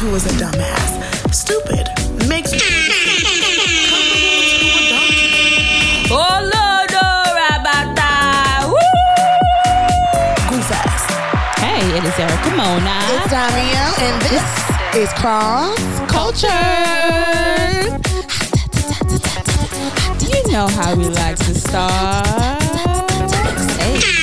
who is a dumbass. Stupid makes you comparable to a donkey. Oh Lord, oh, Rabata. Woo! Goof ass. Hey, it is Erica Mona. It's Danielle, and this is Cross Culture. Do you know how we like to start. Hey.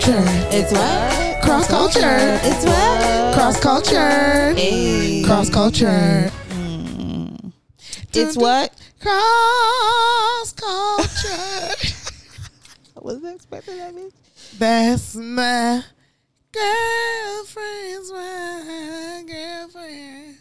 Culture. It's what? Cross culture. It's what? Cross culture. Hey. Cross culture. Mm. It's what? Cross culture. I wasn't expecting that. bitch. That's my girlfriend's my girlfriend.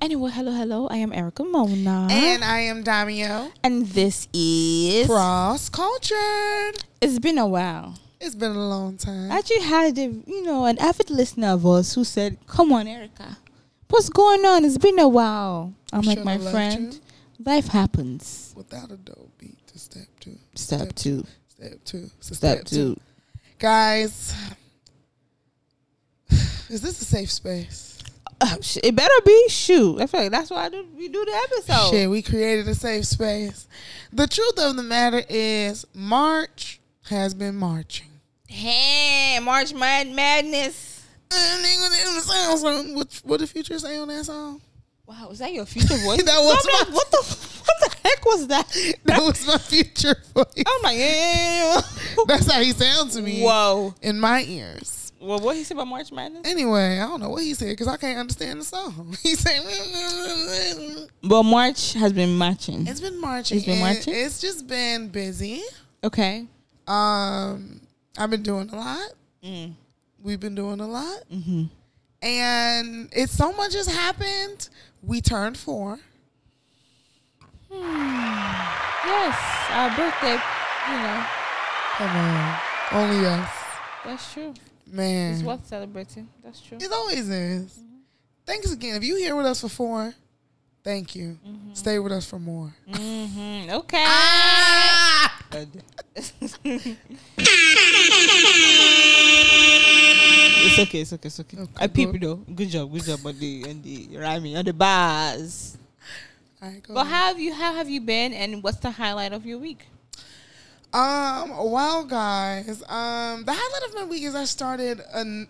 Anyway, hello, hello. I am Erica Mona. And I am Damio. And this is. Cross cultured. It's been a while. It's been a long time. Actually had, a, you know, an avid listener of us who said, Come on, Erica. What's going on? It's been a while. I'm like, my friend, you. life happens. Without a dope beat to step two. Step two. Step two. So Step two. Guys, is this a safe space? Uh, it better be shoot. I feel like that's why I do, we do the episode. Shit, we created a safe space. The truth of the matter is, March has been marching. Hey, March Mad Madness. What, what did Future say on that song? Wow, was that your future voice? That was my- what the what the heck was that? That was my future voice. I'm like, yeah. That's how he sounds to me Whoa. in my ears. Well, what he said about March Madness? Anyway, I don't know what he said because I can't understand the song. He said, Well, March has been matching. "It's been marching. It's been marching? It's just been busy. Okay. Um, I've been doing a lot. Mm. We've been doing a lot, Mm-hmm. and it's so much has happened. We turned four. Yes, our birthday. You know, Come on, only us, that's true. man. It's worth celebrating. That's true. It always is. Thanks again. If you here with us for four, thank you. Stay with us for more. Mm-hmm. Okay. Ah! it's okay. It's okay. It's okay. Okay, I peep though. Good job. Good job on the and the rhyming on the bars. Right, But ahead. how have you? How have you been? And what's the highlight of your week? Um, well, guys, um, the highlight of my week is I started a,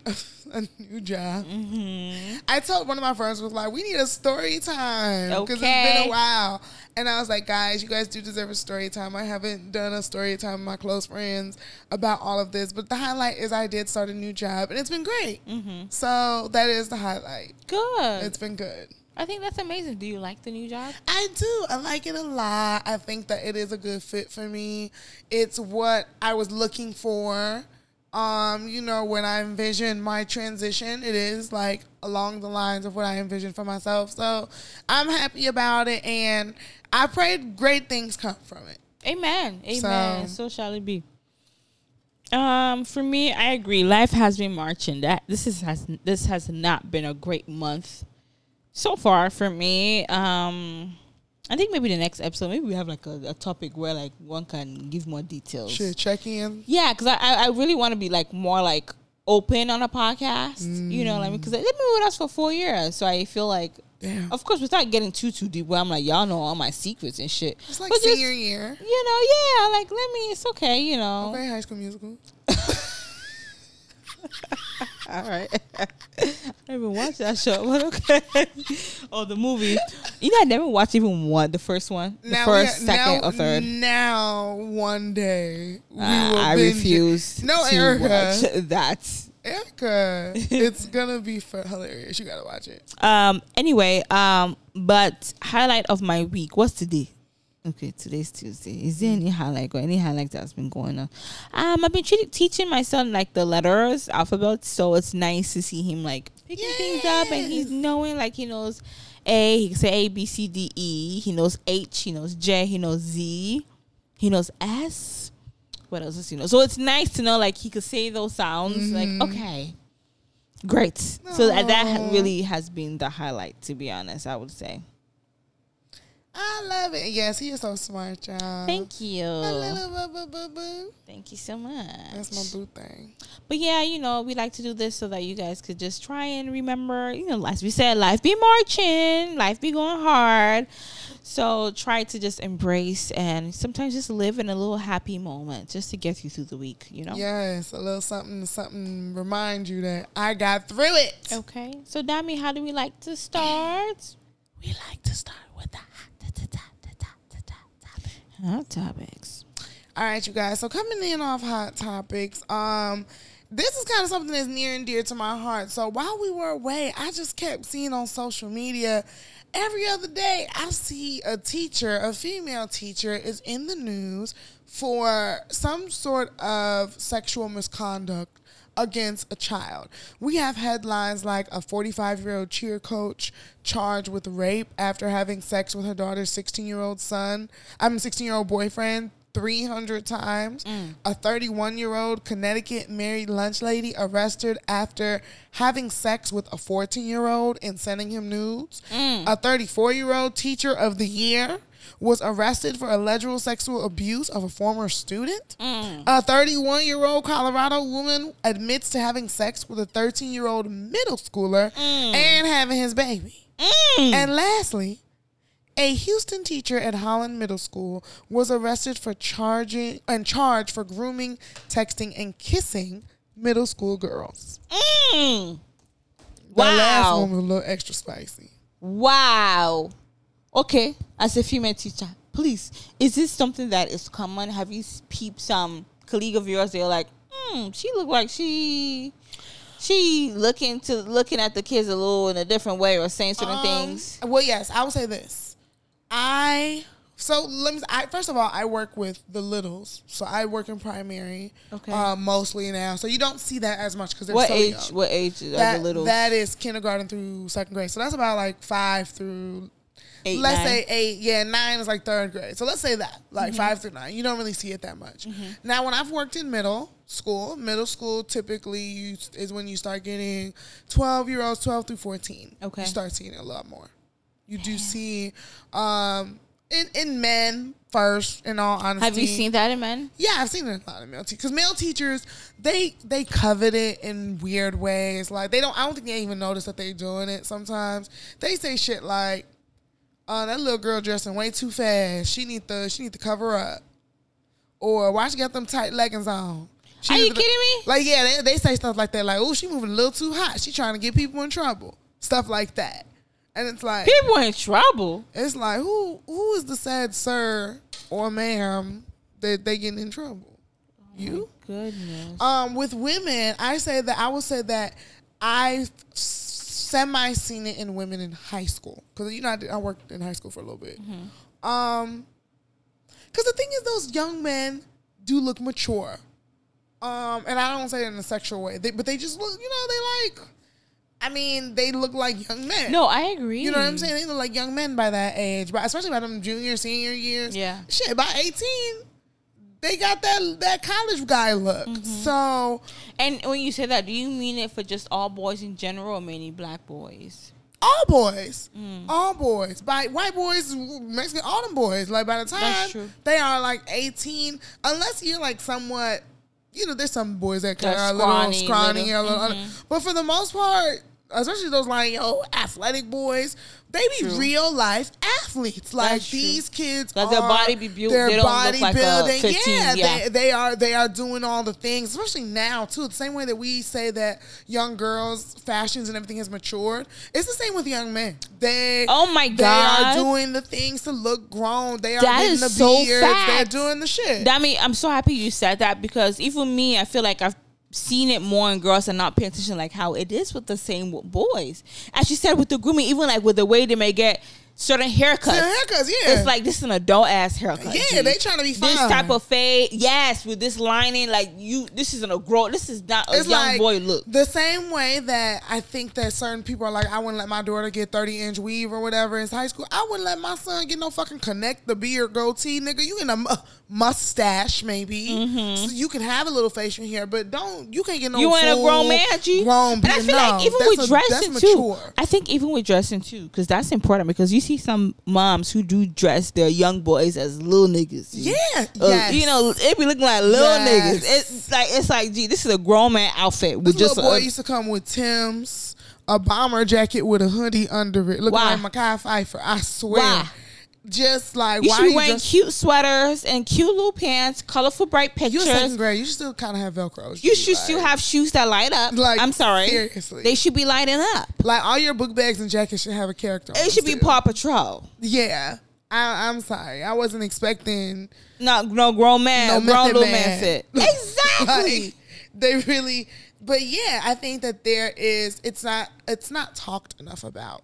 a new job. Mm-hmm. I told one of my friends was like, we need a story time because it's been a while. And I was like, guys, you guys do deserve a story time. I haven't done a story time with my close friends about all of this, but the highlight is I did start a new job and it's been great. Mm-hmm. So that is the highlight. Good. It's been good. I think that's amazing. Do you like the new job? I do. I like it a lot. I think that it is a good fit for me. It's what I was looking for. Um, you know, when I envisioned my transition, it is like along the lines of what I envisioned for myself. So I'm happy about it and I prayed great things come from it. Amen. Amen. So- So, shall it be. Um, for me, I agree. Life has been marching. That this is has this has not been a great month so far for me. Um, I think maybe the next episode, maybe we have like a, a topic where like one can give more details. Shit, check in. Yeah, because I, I I really want to be like more like open on a podcast. You know, like because they've been with us for four years, so I feel like. Damn. Of course, without getting too too deep, where I'm like, y'all know all my secrets and shit. It's like But just- senior year. you know, yeah, like let me. It's okay, you know. Okay, high school musical. All right. I don't even watch that show, but okay. oh, the movie. You know, I never watched even one, the first one, the Now first, second, now, or third. Now, one day, we Uh, will I it. refuse. No, to Erica. watch that. Erica, it's gonna be hilarious. You gotta watch it. Um. Anyway. Um. But highlight of my week. What's today? Okay, today's Tuesday. Is there any highlight or any highlight that's been going on? Um, I've been teaching my son like the letters, alphabet, so it's nice to see him like picking things up and he's knowing like he knows A, he can say A, B, C, D, E. He knows H, he knows J, he knows Z, he knows S. What else does he know? So it's nice to know like he could say those sounds. Like, okay. great. So that, that really has been the highlight, to be honest. I would say. I love it. Yes, he is so smart, y'all. Thank you. A little boo, boo, boo, boo. Thank you so much. That's my boo thing. But yeah, you know, we like to do this so that you guys could just try and remember, you know, as we said, life be marching, life be going hard. So try to just embrace and sometimes just live in a little happy moment just to get you through the week, you know? Yes, a little something, something remind you that I got through it. Okay. So Dami, how do we like to start? We like to start with the Hot topics. All right, you guys. So coming in off hot topics, um, this is kind of something that's near and dear to my heart. So while we were away, I just kept seeing on social media every other day. I see a teacher, a female teacher, is in the news for some sort of sexual misconduct against a child. We have headlines like a 45 year old cheer coach charged with rape after having sex with her daughter's 16 year old son, I'm 16 year old boyfriend. 300 times. Mm. A 31 year old Connecticut married lunch lady arrested after having sex with a 14 year old and sending him nudes. Mm. A 34 year old teacher of the year was arrested for alleged sexual abuse of a former student. Mm. A 31 year old Colorado woman admits to having sex with a 13 year old middle schooler mm. and having his baby. Mm. And lastly, a Houston teacher at Holland Middle School was arrested for charging and charged for grooming, texting, and kissing middle school girls. Mm. The last one was a little extra spicy. Wow. Okay, as a female teacher, please, is this something that is common? Have you peeped some colleague of yours? They're like, hmm, she look like she, she looking to looking at the kids a little in a different way or saying certain Um, things. Well, yes, I will say this. I so let me. I first of all, I work with the littles, so I work in primary, Okay. um, mostly now. So you don't see that as much because What so age? young. What age are That, the little? that is kindergarten through second grade. So that's about like five through eight, let's nine? say eight. Yeah, nine is like third grade. So let's say that Mm-hmm. like five through nine. You don't really see it that much. Now, when I've worked in middle school, middle school typically you, is when you start getting twelve year olds, twelve through fourteen. Okay. you start seeing it a lot more. You do see, um, in in men first. In all honesty, Have you seen that in men? yeah, I've seen it in a lot of male teachers. Because male teachers, they they covet it in weird ways. Like they don't. I don't think they even notice that they're doing it. Sometimes they say shit like, "Oh, that little girl dressing way too fast. She need to she need to cover up." Or why she got them tight leggings on? She Are you to- kidding me? Like yeah, they, they say stuff like that. Like, oh, she moving a little too hot. She trying to get people in trouble. Stuff like that. And it's like People in trouble. it's like who who is the sad sir or ma'am that they getting in trouble? You? Goodness. Um, with women, I say that I will say that I semi seen it in women in high school because you know I, did, I worked in high school for a little bit. Um, because the thing is, those young men do look mature. Um, and I don't say it in a sexual way, they, but they just look, you know, they like. I mean, they look like young men. no, I agree. You know what I'm saying? They look like young men by that age, but especially by them junior, senior years. Yeah. Shit, by 18, they got that that college guy look. Mm-hmm. So And when you say that, do you mean it for just all boys in general or mainly black boys? all boys, Mm. all boys, by white boys, Mexican, all them boys. Like by the time they are like 18, unless you're like somewhat. You know, there's some boys that kind of are a little scrawny, little- or a little, mhm. but for the most part, especially those like yo athletic boys, they be True. real life athletes. Like these kids, 'Cause their body be built- Their they don't look like a 15, yeah, yeah. They, they are they are doing all the things, especially now too. The same way that we say that young girls' fashions and everything has matured, it's the same with young men. They Oh my god, they are doing the things to look grown. They are That getting is the so beards. They're doing the shit. I mean, I'm so happy you said that because even me, I feel like I've seen it more in girls and not paying attention like how it is with the same boys. As you said with the grooming, even like with the way they may get certain haircuts. Certain haircuts, yeah. It's like this is an adult ass haircut. Yeah, G. they trying to be fine. This type of fade, yes, with this lining, like you. This isn't a grow. This is not a it's young like boy look. The same way that I think that certain people are like, I wouldn't let my daughter get 30 inch weave or whatever in high school. I wouldn't let my son get no fucking connect the beard goatee, nigga. You get a mustache maybe, so you can have a little facial hair, but don't you can't get no. Mm-hmm. you ain't a grown man, G. Grown and I feel No, like even with a- dressing too. I think even with dressing too, because that's important. Because you see some moms who do dress their young boys as little niggas. Yeah, Uh, yes. you know, it be looking like little Yes. niggas. It's like it's like, gee, this is a grown man outfit with This just little boy a, used to come with Tim's, a bomber jacket with a hoodie under it, looking Why? like Mekhi Phifer. I swear. Why? Just like You why should be wearing just cute sweaters and cute little pants, colorful, bright pictures. you in pictures. second grade? You should still kind of have Velcro. You should still have shoes that light up. Like, I'm sorry. seriously. They should be lighting up. like all your book bags and jackets should have a character. on It should be still. Paw Patrol. Yeah, I, I'm sorry. I wasn't expecting Not no grown man, no grown little Man. man fit. Exactly. Like, they really, but yeah, I think that there is. It's not. It's not talked enough about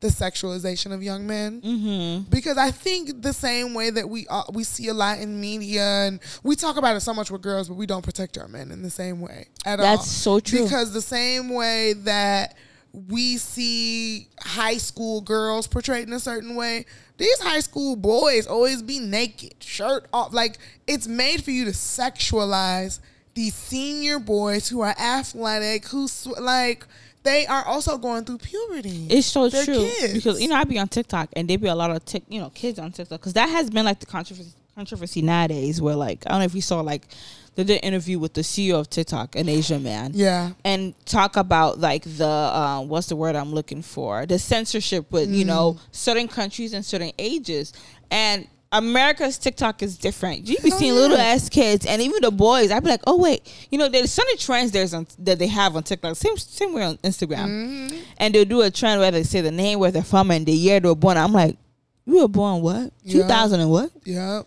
the sexualization of young men mm-hmm. because I think the same way that we uh, we see a lot in media and we talk about it so much with girls, but we don't protect our men in the same way at all. That's so true. Because the same way that we see high school girls portrayed in a certain way, these high school boys always be naked, shirt off. Like it's made for you to sexualize these senior boys who are athletic, who sw- like they are also going through puberty. It's so They're true kids. because you know I'd be on TikTok and there be a lot of tick, you know kids on TikTok because that has been like the controversy controversy nowadays where like I don't know if you saw like they did an interview with the CEO of TikTok, an Asian man, yeah. and talk about like the uh, what's the word I'm looking for the censorship with you know certain countries and certain ages and America's TikTok is different. You be Hell seeing yeah. little ass kids and even the boys. I'd be like, oh wait, you know, there's certain trends there's on, that they have on TikTok. Same same way on Instagram, Mm-hmm. and they'll do a trend where they say the name where they're from and the year they were born. I'm like, you were born what? Yeah. Two thousand and what? Yep.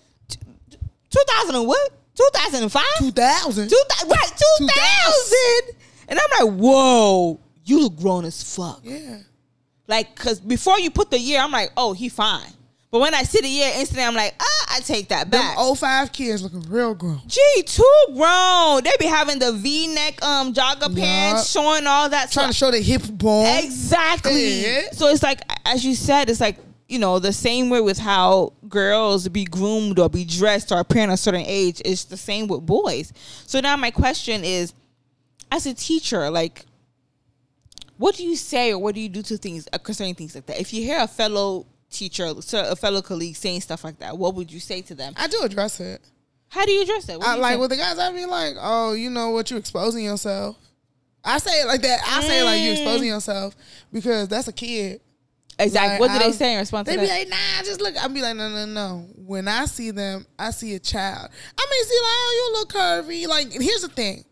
Two thousand and what? Two thousand and five? Two thousand. Two right, 2000. And I'm like, whoa, you look grown as fuck. Yeah. Like, cause before you put the year, I'm like, oh, he fine. But when I see the year instantly, I'm like, ah, I take that Them back. 05 kids looking real grown. Gee, too grown. They be having the V neck um jogger Yeah. pants, showing all that Trying to show the hip bone. Exactly. Yeah. So it's like, as you said, it's like you know the same way with how girls be groomed or be dressed or appear at a certain age. It's the same with boys. So now my question is, as a teacher, like, what do you say or what do you do to things uh, concerning things like that? If you hear a fellow teacher, so a fellow colleague saying stuff like that, what would you say to them? I do address it. How do you address it? I, you like say? with the guys, I be like, oh, you know what, you exposing yourself. I say it like that. I say it like you Mm. exposing yourself because that's a kid. exactly. Like, what do they say in response They to be like, nah, just look. I be like, no, no, no. When I see them, I see a child. I mean, see, like, oh, you look curvy. Like, here's the thing.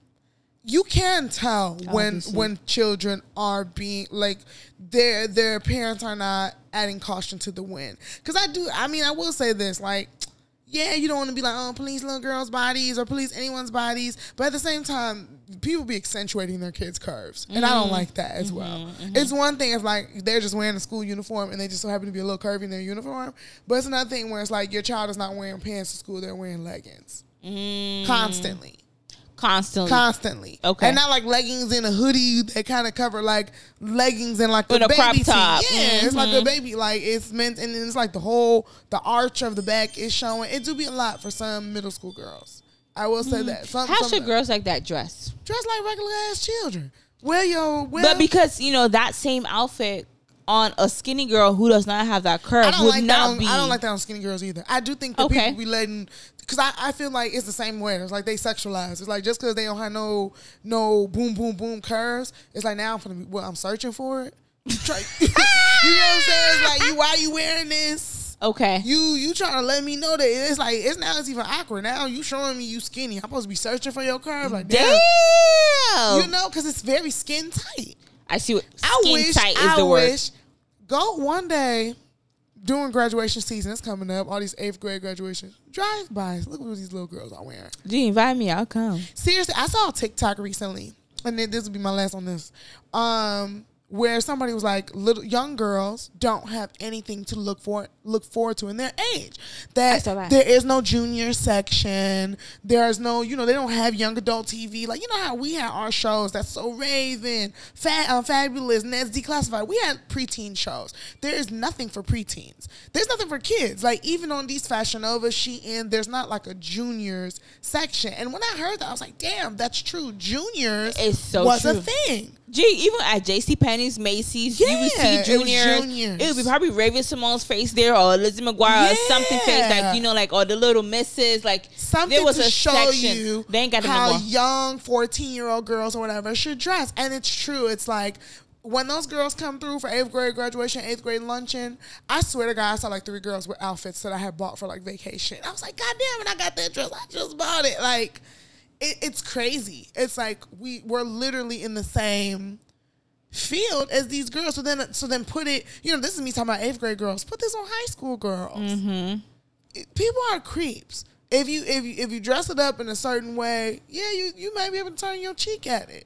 You can tell when Obviously. when children are being like their their parents are not adding caution to the wind. Cause I do. I mean, I will say this. Like, yeah, you don't want to be like, oh, police little girls' bodies or police anyone's bodies. But at the same time, people be accentuating their kids' curves. And I don't mm-hmm. like that as mm-hmm. well. Mm-hmm. It's one thing if like they're just wearing a school uniform and they just so happen to be a little curvy in their uniform. But it's another thing where it's like your child is not wearing pants to school, they're wearing leggings. Mm. Constantly. Constantly. Constantly. Okay. And not like leggings and a hoodie that kind of cover like leggings and like With a a baby crop tee. top. Yeah, it's like a Mhm. baby. Like it's meant, and then it's like the whole the arch of the back is showing. It do be a lot for some middle school girls. I will say that. Some, Mm-hmm. How some should girls like that dress? dress like regular ass children? Wear your wear. But because you know that same outfit on a skinny girl who does not have that curve I don't would like that. not On, be. I don't like that on skinny girls either. I do think that Okay. people be letting because I, I feel like it's the same way. It's like they sexualize. It's like just because they don't have no no boom boom boom curves, it's like now I'm gonna be well. I'm searching for it. You, you know what I'm saying? It's like you why you wearing this? Okay. You you trying to let me know that it's like it's now it's even awkward. Now you showing me you skinny. I'm supposed to be searching for your curve. Like damn, Damn. you know, because it's very skin tight. I see what I wish, I the word. wish, go one day during graduation season. It's coming up. All these eighth grade graduations. drive bys. Look what these little girls are wearing. Do you invite me? I'll come. Seriously, I saw a TikTok recently, and then this will be my last on this. Um, where somebody was like little young girls don't have anything to look for look forward to in their age. That, that. there is no junior section. There's no you know they don't have young adult tv like you know how we had our shows that's so raven fat uh, fabulous ned's declassified. We had preteen shows. There is nothing for preteens. There's nothing for kids. Like even on these fashion nova shein there's not like a juniors section. And when i heard that i was like damn that's true. Juniors It's so was a thing. Gee, even at J.C. Penney's, Macy's, Yeah, it was juniors. juniors. It would be probably Raven-Symoné's face there, or Lizzie McGuire, or something face like you know, like or the little misses. Like something there was to a show section. you They ain't got how young 14 year old girls or whatever should dress. And it's true. It's like when those girls come through for eighth grade graduation eighth grade luncheon i swear to god i saw like three girls with outfits that i had bought for like vacation. I was like god damn it i got that dress i just bought it. Like it, it's crazy. It's like we we're literally in the same field as these girls so then so then put it you know this is me talking about eighth grade girls put this on high school girls Mm-hmm. people are creeps. If you if you if you dress it up in a certain way, yeah, you you might be able to turn your cheek at it.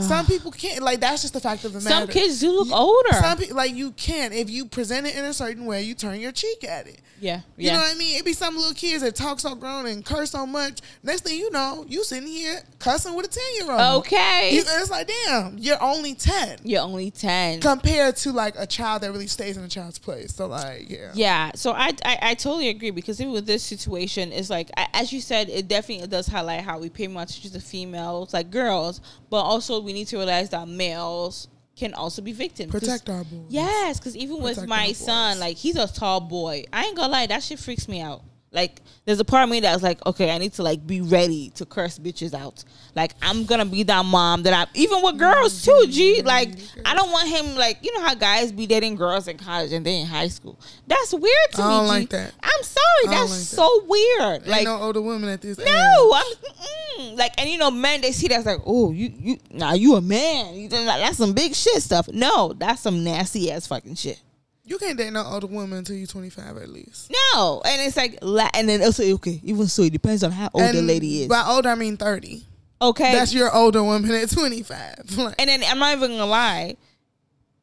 Some people can't. Like that's just the fact of the matter. Some kids do look You- older. Some people like you can if you present it in a certain way, you turn your cheek at it. yeah, You yeah. know what I mean? It be some little kids that talk so grown and curse so much. Next thing you know, you sitting here cussing with a ten year old. Okay. and it's like, damn, you're only ten You're only ten. compared to like a child that really stays in a child's place. So like, yeah, Yeah, so I, I I totally agree because even with this situation, it's like I- as you said, it definitely does highlight how we pay more attention to females, like girls, but also we need to realize that males can also be victims. protect our boys. Yes, because even with my son, boys. like he's a tall boy. I ain't gonna lie, that shit freaks me out. Like, there's a part of me that's like, okay, I need to like be ready to curse bitches out. Like, I'm gonna be that mom that I even with girls too. G, like, I don't want him like you know how guys be dating girls in college and they in high school. That's weird to I me. don't G. like that. I'm sorry, that's like that. so weird. Ain't Like, no older women at this. age. no, I'm mm-mm. like, and you know, men they see that's like, oh, you you nah, you a man. You that's some big shit stuff. No, that's some nasty ass fucking shit. You can't date no older woman until you're 25 at least. No, and it's like, and then also okay, even so, it depends on how old the lady is. By older, I mean 30. Okay, That's your older woman at 25. Like, and then I'm not even gonna lie.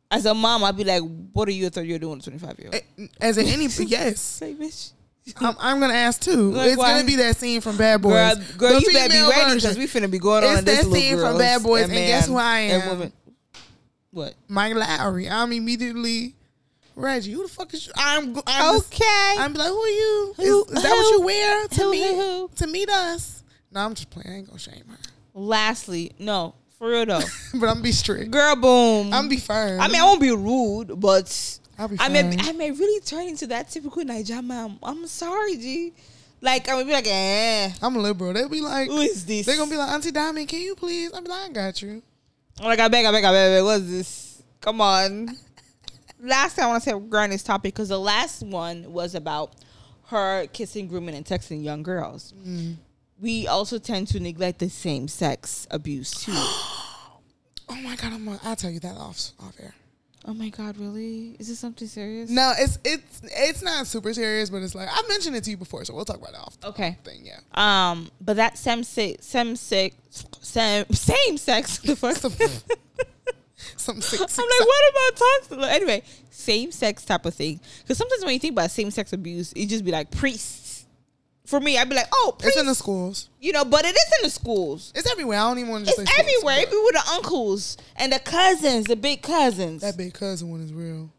As a mom, I'd be like, "What are you a thirty year doing, twenty five year old?" eh, as in any, yes. Say, bitch. I'm, I'm gonna ask too. Like, it's why? gonna be that scene from Bad Boys. Girl, girl, The you better be ready because we finna be going It's on this that scene from Bad Boys, and and guess who I am? What? Mike Lowrey. I'm immediately Reggie. Who the fuck is you? I'm. I'm just- Okay. I'm like, who are you? Is, Who- is that what you wear to who- meet who- who? to meet us? No, I'm just playing. I ain't gonna shame her, Lastly, no, for real though, but I'm be strict. girl, boom. I'm be firm. I mean, I won't be rude, but I'll be I may. I may really turn into that typical Naija mom. I'm sorry, G. Like I'm gonna be like, eh, I'm liberal. They'll be like, who is this? they're gonna be like, Auntie Diamond, can you please? Be like, I got you. I'm like, I beg, I beg, I beg, I beg. What's this? Come on. Last thing I want to say regarding this topic because the last one was about her kissing, grooming, and texting young girls. Mm. We also tend to neglect the same sex abuse too. Oh my god, I'm. Gonna, I'll tell you that off off air. oh my God, really? Is this something serious? No, it's it's it's not super serious, but it's like I mentioned it to you before, so we'll talk about it off. Okay. Thing, yeah. Um, but that same sex, same sex, same same sex. The fuck. Some six. I'm like, what about talks? Anyway, same sex type of thing. Because sometimes when you think about same sex abuse, it just be like priests. For me, I'd be like, oh, It's in the schools. you know, but it is in the schools. It's everywhere. I don't even want to just It's say schools, everywhere. It but be with the uncles and the cousins, the big cousins. That big cousin one is real.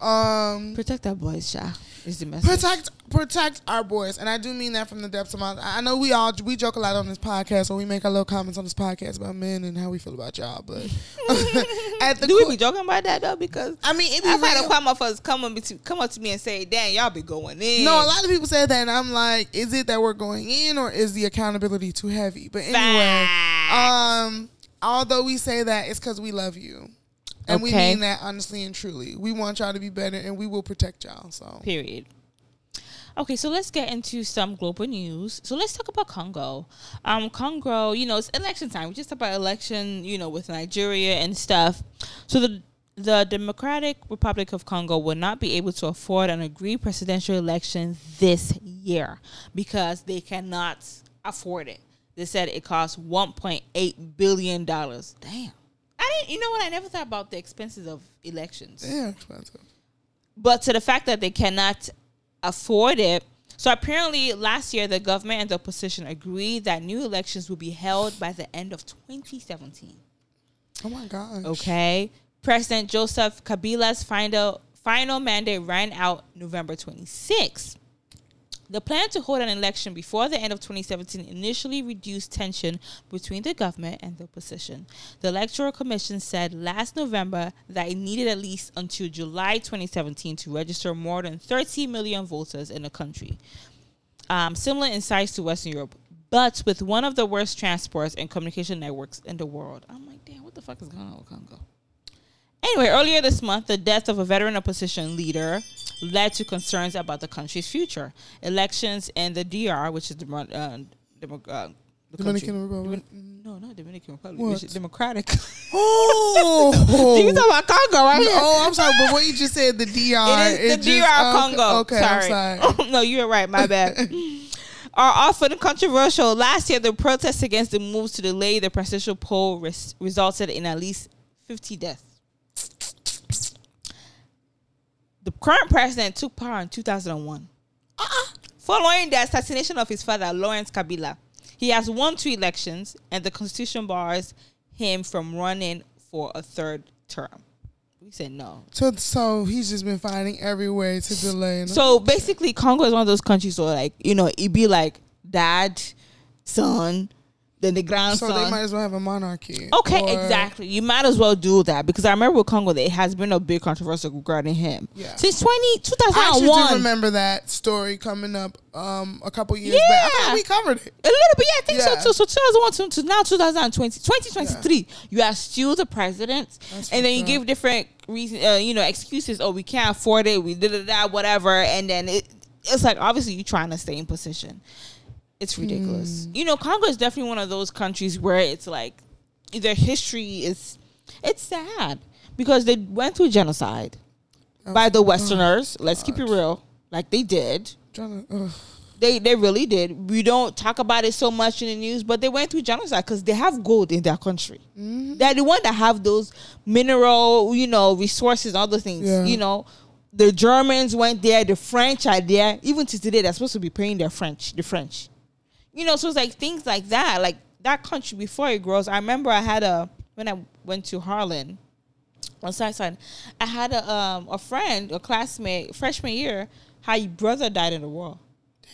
Um, Protect our boys, child. Is the message. protect protect our boys, and I do mean that from the depths of my. I know we all we joke a lot on this podcast, or we make our little comments on this podcast about men and how we feel about y'all, but at the Do we core- be joking about that though? Because I mean, it be I've had a real. quite motherfuckers come up to come up to me and say, "Damn, y'all be going in." No, a lot of people said that, and I'm like, is it that we're going in, or is the accountability too heavy? But anyway, Facts. um, although we say that, it's because we love you, and we mean that honestly and truly. We want y'all to be better, and we will protect y'all. So Period. Okay, so let's get into some global news. So let's talk about Congo. Um, Congo, you know, it's election time. We just talked about election, you know, with Nigeria and stuff. So the the Democratic Republic of Congo will not be able to afford an agreed presidential election this year because they cannot afford it. They said it costs 1.8 billion dollars. Damn. I I, you know what? I never thought about the expenses of elections, They're expensive. but to the fact that they cannot afford it. So apparently, last year the government and the opposition agreed that new elections will be held by the end of 2017. Oh my gosh. Okay. President Joseph Kabila's final final mandate ran out November 26. The plan to hold an election before the end of 2017 initially reduced tension between the government and the opposition. The Electoral Commission said last November that it needed at least until July 2017 to register more than 30 million voters in the country, um, similar in size to Western Europe, but with one of the worst transports and communication networks in the world. I'm like, damn, what the fuck is going on with Congo? Anyway, earlier this month, the death of a veteran opposition leader led to concerns about the country's future. Elections in the DR, which is the uh, Demo- uh, the Dominican country- Republic. Domin- no, not Dominican Republic. What? Which is Democratic. Oh. you talking about Congo, right? Oh, I'm sorry, but what you just said, the DR. It is the it DR just- okay, Congo. Okay, sorry. I'm sorry. no, you're right. My bad. Are often controversial. Last year, the protests against the moves to delay the presidential poll res- resulted in at least 50 deaths. The current president took power in 2001. Uh-uh. Following the assassination of his father, Lawrence Kabila, he has won two elections, and the constitution bars him from running for a third term. We said no. So, so he's just been finding every way to delay. So basically, Congo is one of those countries where, like, you know, it'd be like dad, son, then the grandson. So they might as well have a monarchy. okay, Or- exactly. You might as well do that because I remember with Congo, there has been a big controversy regarding him. Yeah. Since 20, I actually do remember that story coming up um, a couple years back. I Yeah. thought we covered it. A little bit, yeah, I think Yeah. so too. So 2001 to, now 2020, 2023, you are still the president, That's and then you give different reasons, uh, you know, excuses. Oh, we can't afford it. We did it that, whatever, and then it, it's like obviously you're trying to stay in position. It's ridiculous. Hmm. You know, Congo is definitely one of those countries where it's like their history is it's sad because they went through genocide by the Westerners. Let's keep it Oh, real, like they did. Ugh. They they really did. We don't talk about it so much in the news, but they went through genocide because they have gold in their country. Mm-hmm. They're the one that have those mineral, you know, resources, all those things. Yeah. You know, the Germans went there, the French are there. Even to today, they're supposed to be paying their French, the French. You know, so it's like things like that, like that country before it grows. I remember I had a when I went to Harlan on side side, I had a um a friend, a classmate, freshman year, her brother died in the war.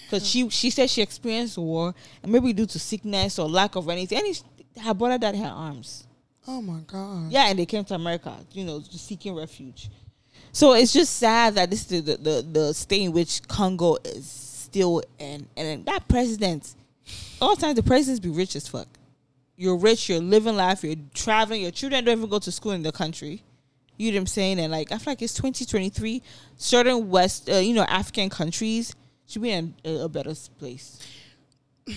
Because she she said she experienced the war and maybe due to sickness or lack of anything. Her brother died in her arms. Oh my god. Yeah, and they came to America, you know, seeking refuge. So it's just sad that this is the, the, the state in which Congo is still in. And that president, all the time the presidents be rich as fuck. You're rich, you're living life, you're traveling, your children don't even go to school in the country. You know what I'm saying? And like I feel like it's 2023. Certain West, uh, you know, African countries should be in a, a better place.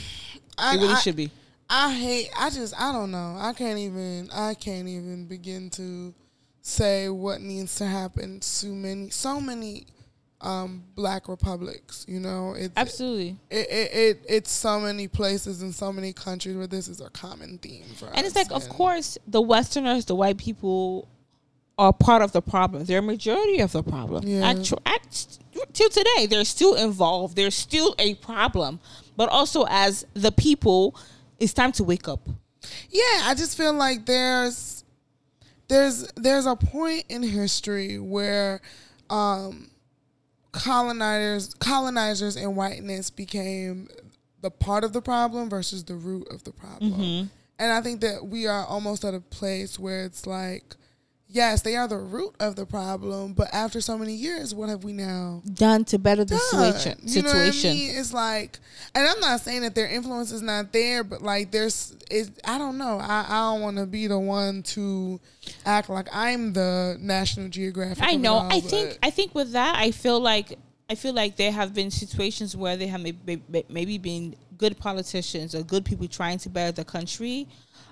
I, It really I- should be. I hate. I just. I don't know. I can't even. I can't even begin to say what needs to happen to many. So many um, black republics. You know, it's Absolutely. It, it, it it's so many places in so many countries where this is a common theme for And it's like, of course, the Westerners, the white people, are part of the problem. They're a majority of the problem. Yeah. Actu- act- till today, they're still involved. They're still a problem. But also, as the people, it's time to wake up. Yeah, I just feel like there's there's there's a point in history where um colonizers colonizers and whiteness became the part of the problem versus the root of the problem. Mm-hmm. And I think that we are almost at a place where it's like yes, they are the root of the problem, but after so many years, what have we now Done to better the done. situation. You know what I situation. mean? It's like, and I'm not saying that their influence is not there, but like there's, it, I don't know. I, I don't want to be the one to act like I'm the National Geographic. I know. all, I think. I think with that, I feel like I feel like there have been situations where they have maybe, maybe been good politicians or good people trying to better the country,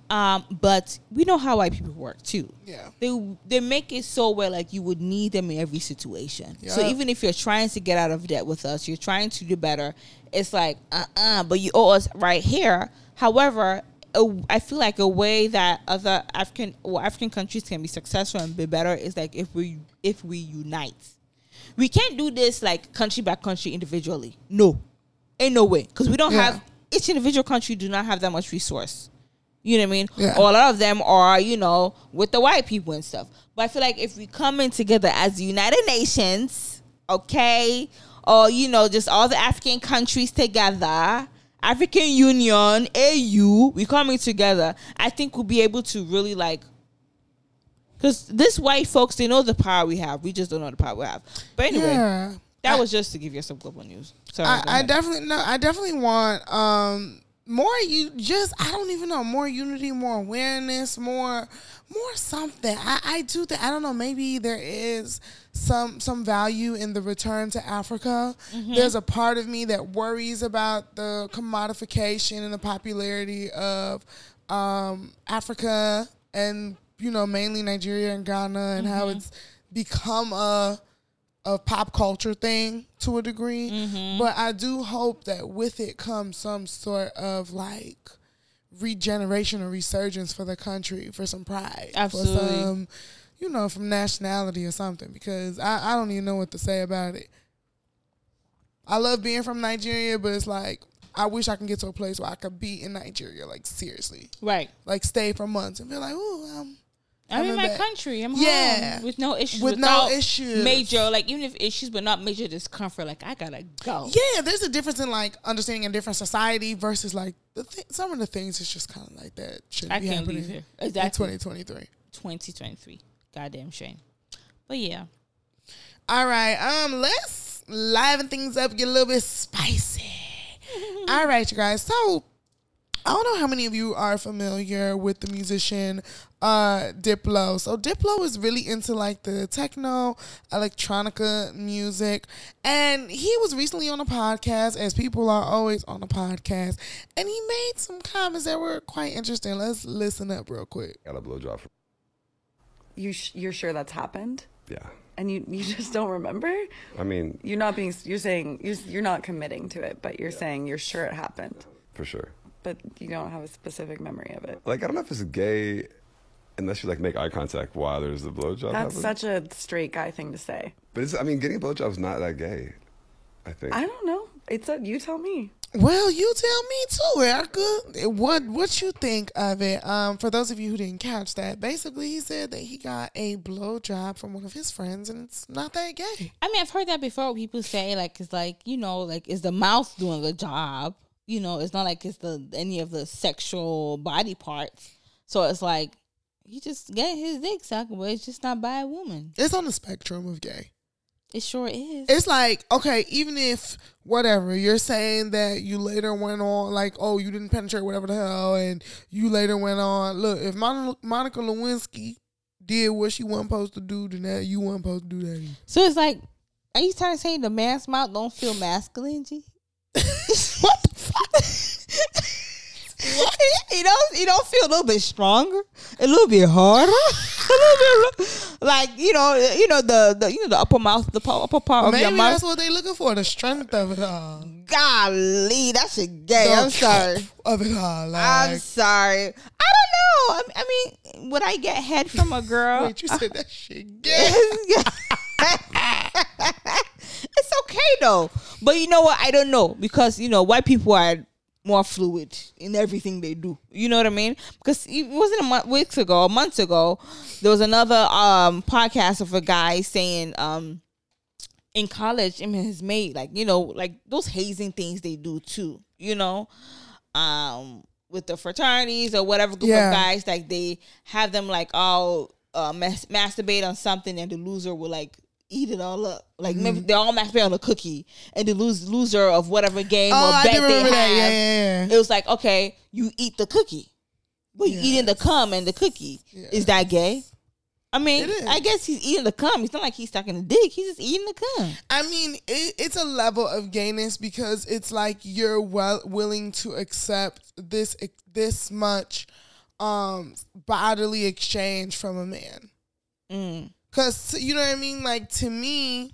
um, but we know how white people work too. Yeah. They they make it so where like you would need them in every situation. Yeah. So even if you're trying to get out of debt with us, you're trying to do better. It's like uh uh but you owe us right here. However, a, I feel like a way that other African or African countries can be successful and be better is like if we if we unite. We can't do this like country by country individually. No, ain't no way because we don't Yeah. have each individual country do not have that much resource. You know what I mean? Yeah. Or a lot of them are, you know, with the white people and stuff. But I feel like if we come in together as the United Nations, okay, or you know, just all the African countries together, African Union, AU, we coming together, I think we'll be able to really like because this white folks, they know the power we have. We just don't know the power we have. But anyway, Yeah. that I- was just to give you some global news. Sorry. I, I definitely no. I definitely want um more. You just I don't even know more unity, more awareness, more more something. I I do that. I don't know. Maybe there is some some value in the return to Africa. Mm-hmm. There's a part of me that worries about the commodification and the popularity of um Africa and you know mainly Nigeria and Ghana and how Mm-hmm. it's become a a pop culture thing to a degree. Mm-hmm. But I do hope that with it comes some sort of like regeneration or resurgence for the country, for some pride, Absolutely. for some, you know, from nationality or something. Because I, I don't even know what to say about it. I love being from Nigeria, but it's like I wish I can get to a place where I could be in Nigeria, like seriously, right. like stay for months and be like, oh, um, I'm in my back. country. I'm Yeah. home with no issues. With no issues. Major, like even if issues, but not major discomfort. Like I gotta go. Yeah, there's a difference in like understanding a different society versus like the th- some of the things it's just kind of like that shouldn't I be can't happening leave here. Exactly. 2023. 2023. Goddamn shame. But yeah. All right, um, let's liven things up, get a little bit spicy. All right, you guys. So I don't know how many of you are familiar with the musician uh Diplo. So Diplo is really into like the techno, electronica music. And he was recently on a podcast, as people are always on a podcast, and he made some comments that were quite interesting. Let's listen up real quick. got a blowjob from. You sh- you're sure that's happened, Yeah. and you you just don't remember. I mean, You're not being. You're saying you're you're not committing to it, but you're saying you're sure it happened, for sure. but you don't have a specific memory of it. Like, I don't know if it's gay unless you like make eye contact while there's a blowjob. That's happening. such a straight guy thing to say. But it's, I mean, getting a blowjob is not that gay. I think. I don't know. It's a you tell me. Well, you tell me too, Erica. What what you think of it? Um, for those of you who didn't catch that, basically he said that he got a blowjob from one of his friends, and it's not that gay. I mean, I've heard that before. People say like it's like you know, like is the mouth doing the job? You know, it's not like it's the any of the sexual body parts. So it's like he just getting his dick sucked, but it's just not by a woman. It's on the spectrum of gay. It sure is. It's like okay, even if whatever you're saying that you later went on, like oh you didn't penetrate whatever the hell, and you later went on. Look, if Mon- Monica Lewinsky did what she wasn't supposed to do, then that you weren't supposed to do that. Either. so it's like, are you trying to say the man's mouth don't feel masculine, G? what the fuck? you don't you don't feel a little bit stronger, a little bit harder, a little bit like you know you know the, the you know the upper mouth the upper part of your Maybe mouth. that's what they looking for, the strength of it all. Golly, that's a gay. The I'm sorry. Of it all, like. I'm sorry. I don't know. I, I mean, would I get head from a girl? Wait, you said that shit gay. it's okay though. But you know what? I don't know because you know white people are more fluid in everything they do. You know what I mean? Because it wasn't a month, weeks ago, months ago, there was another um podcast of a guy saying um in college him and his mate like you know like those hazing things they do too. You know, um with the fraternities or whatever group Yeah. of guys like they have them like all uh mas- masturbate on something and the loser will like eat it all up like Mm-hmm. they all masturbate on a cookie and the lose- loser of whatever game Oh, or bet they have. Yeah, yeah, yeah. it was like okay you eat the cookie but you eating the cum and the cookie is that gay I mean, I guess he's eating the cum. It's not like he's sucking the dick. He's just eating the cum. I mean, it, it's a level of gayness because it's like you're well willing to accept this this much um bodily exchange from a man. Mm. Cause you know what I mean. Like to me,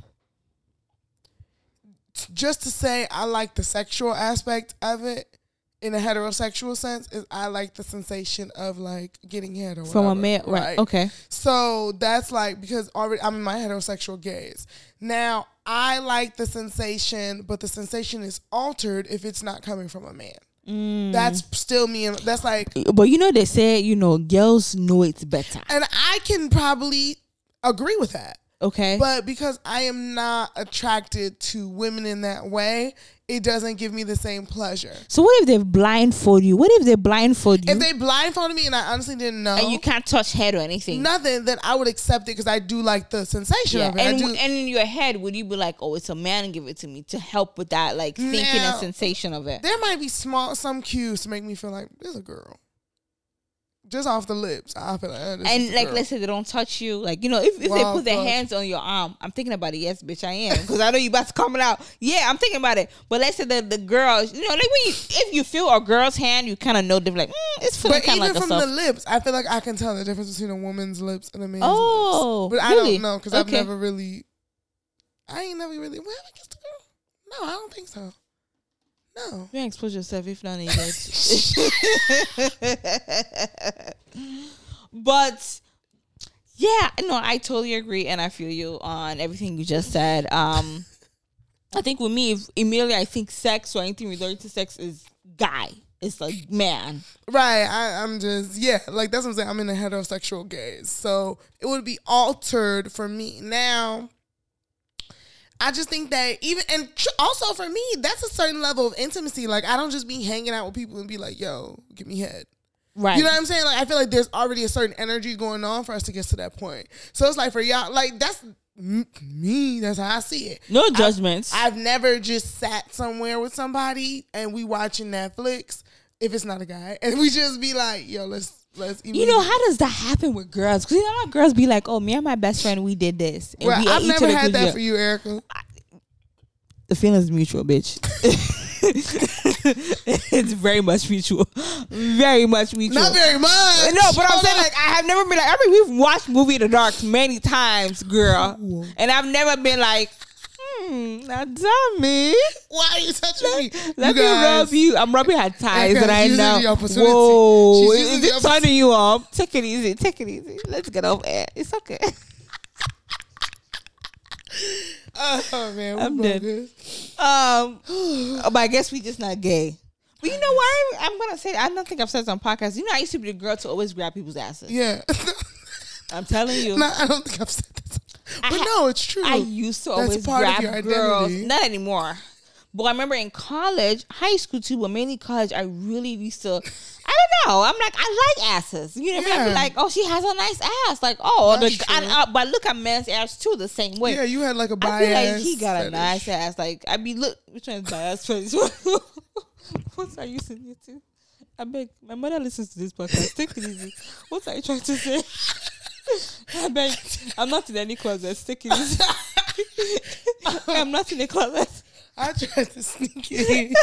just to say I like the sexual aspect of it in a heterosexual sense is I like the sensation of like getting head or From a whatever, male, right? Okay. So that's like because already I'm in my heterosexual gaze. Now I like the sensation, but the sensation is altered if it's not coming from a man. Mm. That's still me. And that's like, But you know they say you know girls know it better. and I can probably agree with that. Okay. But because I am not attracted to women in that way, it doesn't give me the same pleasure. so what if they blindfold you? What if they blindfold you If they blindfolded me and I honestly didn't know and you can't touch head or anything? nothing, then I would accept it because I do like the sensation Yeah, of it. and, do, and in your head, would you be like, "Oh, it's a man, give it to me" to help with that, like thinking Now, and sensation of it? there might be small some cues to make me feel like there's a girl. Just off the lips, I feel like And like, girl. let's say they don't touch you, like you know, if, if they put their hands on your arm, I'm thinking about it. Yes, bitch, I am because I know you about to come out. Yeah, I'm thinking about it. But let's say the the girls, you know, like when you if you feel a girl's hand, you kind of know they're like, mm, it's feeling kind even of like from the lips, I feel like I can tell the difference between a woman's lips and a man's Oh, lips. But I really? don't know because I've never really, I ain't never really. Well, I guess the girl. No, I don't think so. No. You ain't expose yourself if not needed. but yeah, no, I totally agree, and I feel you on everything you just said. Um, I think with me, if immediately I think sex or anything related to sex is guy. It's like man. Right. I, I'm just yeah, like that's what I'm saying. I'm in a heterosexual gaze, so it would be altered for me now. I just think that even and tr- also for me, that's a certain level of intimacy. Like I don't just be hanging out with people and be like, "Yo, give me head." Right. You know what I'm saying? Like I feel like there's already a certain energy going on for us to get to that point. So it's like for y'all, like that's me. That's how I see it. no judgments. I've never just sat somewhere with somebody and we watching Netflix if it's not a guy, and we just be like, "Yo, let's let's." you know how does that happen with girls? Because you know how girls be like, "Oh, me and my best friend, we did this." And Well, we I've never had that year." for you, Erica. the feeling is mutual, bitch. it's very much mutual, very much mutual. Not very much. No, but I'm saying like I have never been like I mean we've watched movie in the dark many times, girl, and I've never been like, hmm, now me. why are you touching me? Let you me rub you. I'm rubbing her thighs, Erica and I is using know. the opportunity. Whoa, She's is it turning you up? Take it easy. Take it easy. Let's get off air. It's okay. Oh man, I'm dead. good. Um, but I guess we just not gay. But you know why? I'm gonna say I don't think I've said this on podcast. You know, I used to be the girl to always grab people's asses. Yeah. I'm telling you. no, I don't think I've said that. But ha- no, it's true. I used to That's always part of grab your girls. Not anymore. But I remember in college, high school too, but mainly college, I really used to. I don't know. I'm like, I like asses. You know, what I mean? I'd be Yeah. like, oh, she has a nice ass. Like, oh, the, That's and, uh, but look at men's ass too, the same way. yeah, you had like a I bias. feel like he got a fetish. nice ass. Like, I be look, which one's bias first? what are you saying to? I beg, my mother listens to this podcast. Take it easy. What are you trying to say? I I'm not in any closet. Take it easy. I'm not in a closet. I tried to sneak it in.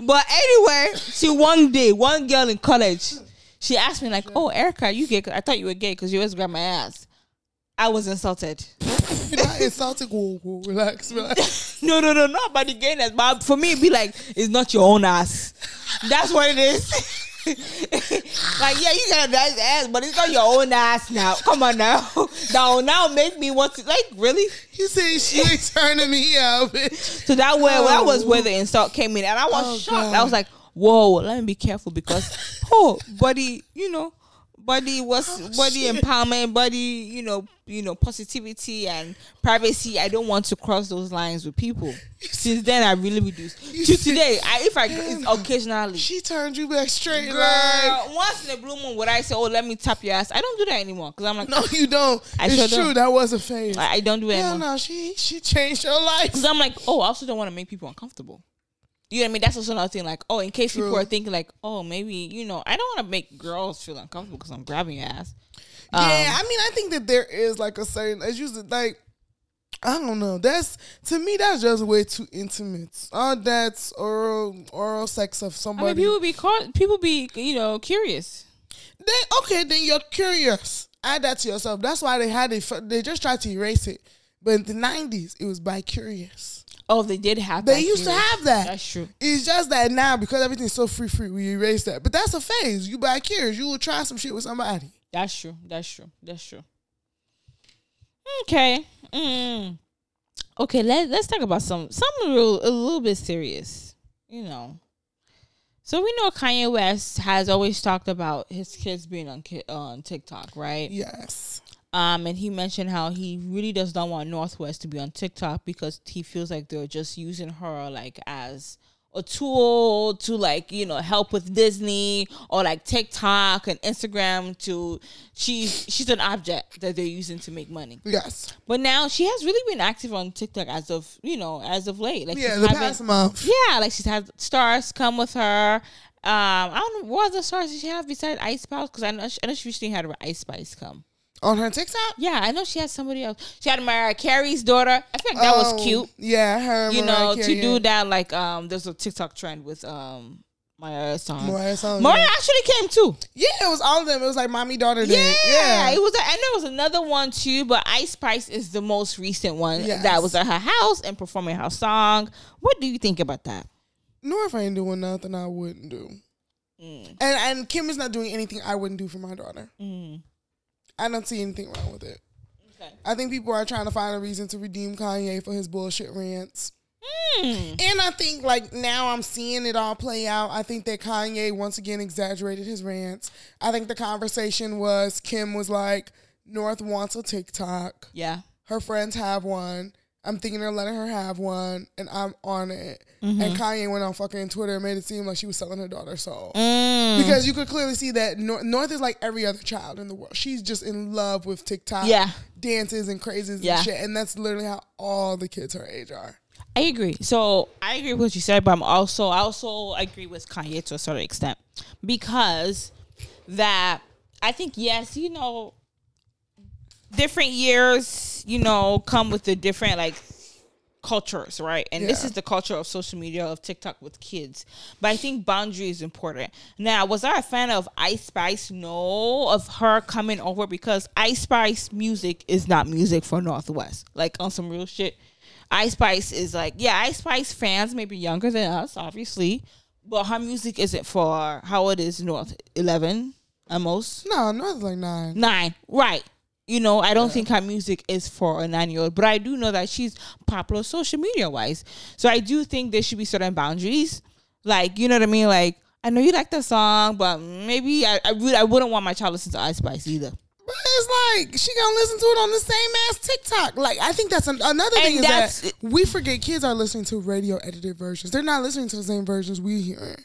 But anyway, she one day, one girl in college, she asked me like, "Oh, Erica, are you gay? I thought you were gay because you always grab my ass." I was insulted. Not insulting. Whoa, whoa, relax, relax. No, no, no, not about the gayness. But for me, it'd be like, it's not your own ass. That's what it is. like, yeah, you got a nice ass, but it's not your own ass now. Come on now. Now, now make me want to, like, really? You say she ain't turning me out, bitch. So that way, that was where the insult came in. And I was Oh, shocked. I was like, whoa, let me be careful because, oh, buddy, you know, body was oh, body Oh, shit. empowerment, body, you know, you know, positivity and privacy. I don't want to cross those lines with people. Since then, I really reduced. You To see- today, I, if I it's occasionally. She turned you back straight. Girl, Like, once in a blue moon, would I say, "Oh, let me tap your ass"? I don't do that anymore because I'm like, no, ah. you don't. I it's sure true. don't. That was a phase. I, I don't do it Hell anymore. no, she she changed your life. Because I'm like, oh, I also don't want to make people uncomfortable. You know what I mean? That's also another thing. Like, oh, in case people are thinking, like, oh, maybe you know, I don't want to make girls feel uncomfortable because I'm grabbing your ass. Yeah, Um, I mean, I think that there is like a certain, as you said, like, I don't know. That's to me, that's just way too intimate. Oh, that's oral oral sex of I mean, somebody. people be caught, people be, you know, curious. then okay, then you're curious. Add that to yourself. That's why they had it. They just tried to erase it. But in the '90s, it was bi-curious. Oh, they did have. They used to have that. That's true. It's just that now because everything's so free, free, we erase that. But that's a phase. You buy cures, you will try some shit with somebody. That's true. That's true. That's true. Okay. Mm. Okay. Let Let's talk about some something real, a little bit serious. You know. So we know Kanye West has always talked about his kids being on on TikTok, right? Yes. Um, and he mentioned how he really does not want North West to be on TikTok because he feels like they're just using her like as a tool to like you know help with Disney or like TikTok and Instagram to she's she's an object that they're using to make money. Yes. But now she has really been active on TikTok as of you know as of late. Like Yeah, she's the having- past month. yeah, like she's had stars come with her. Um, I don't know what other stars did she have besides Ice Spice because I know she, I know she recently had her Ice Spice come. On her TikTok? Yeah, I know she had somebody else. She had Mariah Carey's daughter. I think that was Oh, cute. Yeah, her. You Mariah know, Carey, to do that like um there's a TikTok trend with um Mariah song. Mariah song, Mariah yeah. actually came too. Yeah, it was all of them. It was like mommy daughter Yeah, did. Yeah. it was. And there was another one too, but Ice Spice is the most recent one Yes. that was at her house and performing her song. What do you think about that? North ain't doing nothing I wouldn't do. Mm. And and Kim is not doing anything I wouldn't do for my daughter. Mm. I don't see anything wrong with it. Okay. I think people are trying to find a reason to redeem Kanye for his bullshit rants. Mm. And I think like now I'm seeing it all play out. I think that Kanye once again exaggerated his rants. I think the conversation was Kim was like, North wants a TikTok. Yeah. Her friends have one. I'm thinking of letting her have one, and I'm on it. Mm-hmm. And Kanye went on fucking Twitter and made it seem like she was selling her daughter's soul. Mm. Because you could clearly see that Nor- North is like every other child in the world. She's just in love with TikTok Yeah. dances and crazes Yeah. and shit. And that's literally how all the kids her age are. I agree. So I agree with what you said, but I'm also I also agree with Kanye to a certain extent because that I think yes, you know, different years, you know, come with the different like cultures, right? And this is the culture of social media of TikTok with kids. But I think boundary is important. Now, was I a fan of Ice Spice? No, of her coming over because Ice Spice music is not music for North West. Like on some real shit. Ice Spice is like, yeah, Ice Spice fans may be younger than us, obviously, but her music isn't for how it is North eleven at most No, North is like nine. nine, right? You know, I don't think her music is for a nine year old, but I do know that she's popular social media wise. So I do think there should be certain boundaries. Like, you know what I mean? Like, I know you like the song, but maybe I I, would, I wouldn't want my child to listen to Ice Spice either. But it's like she gonna listen to it on the same ass TikTok. Like I think that's an, another thing is that we forget kids are listening to radio edited versions. They're not listening to the same versions we hear.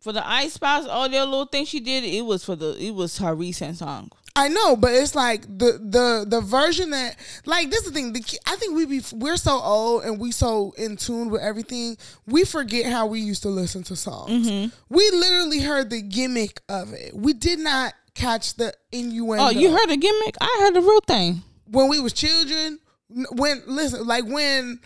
For the Ice Spice, all their little thing she did, it was for the it was her recent song. I know, but it's like the the the version that like this is the thing. The, I think we be we're so old and we so in tune with everything. We forget how we used to listen to songs. Mm-hmm. We literally heard the gimmick of it. We did not catch the innuendo. Oh, you heard the gimmick? I heard the real thing. when we was children. When listen, like when,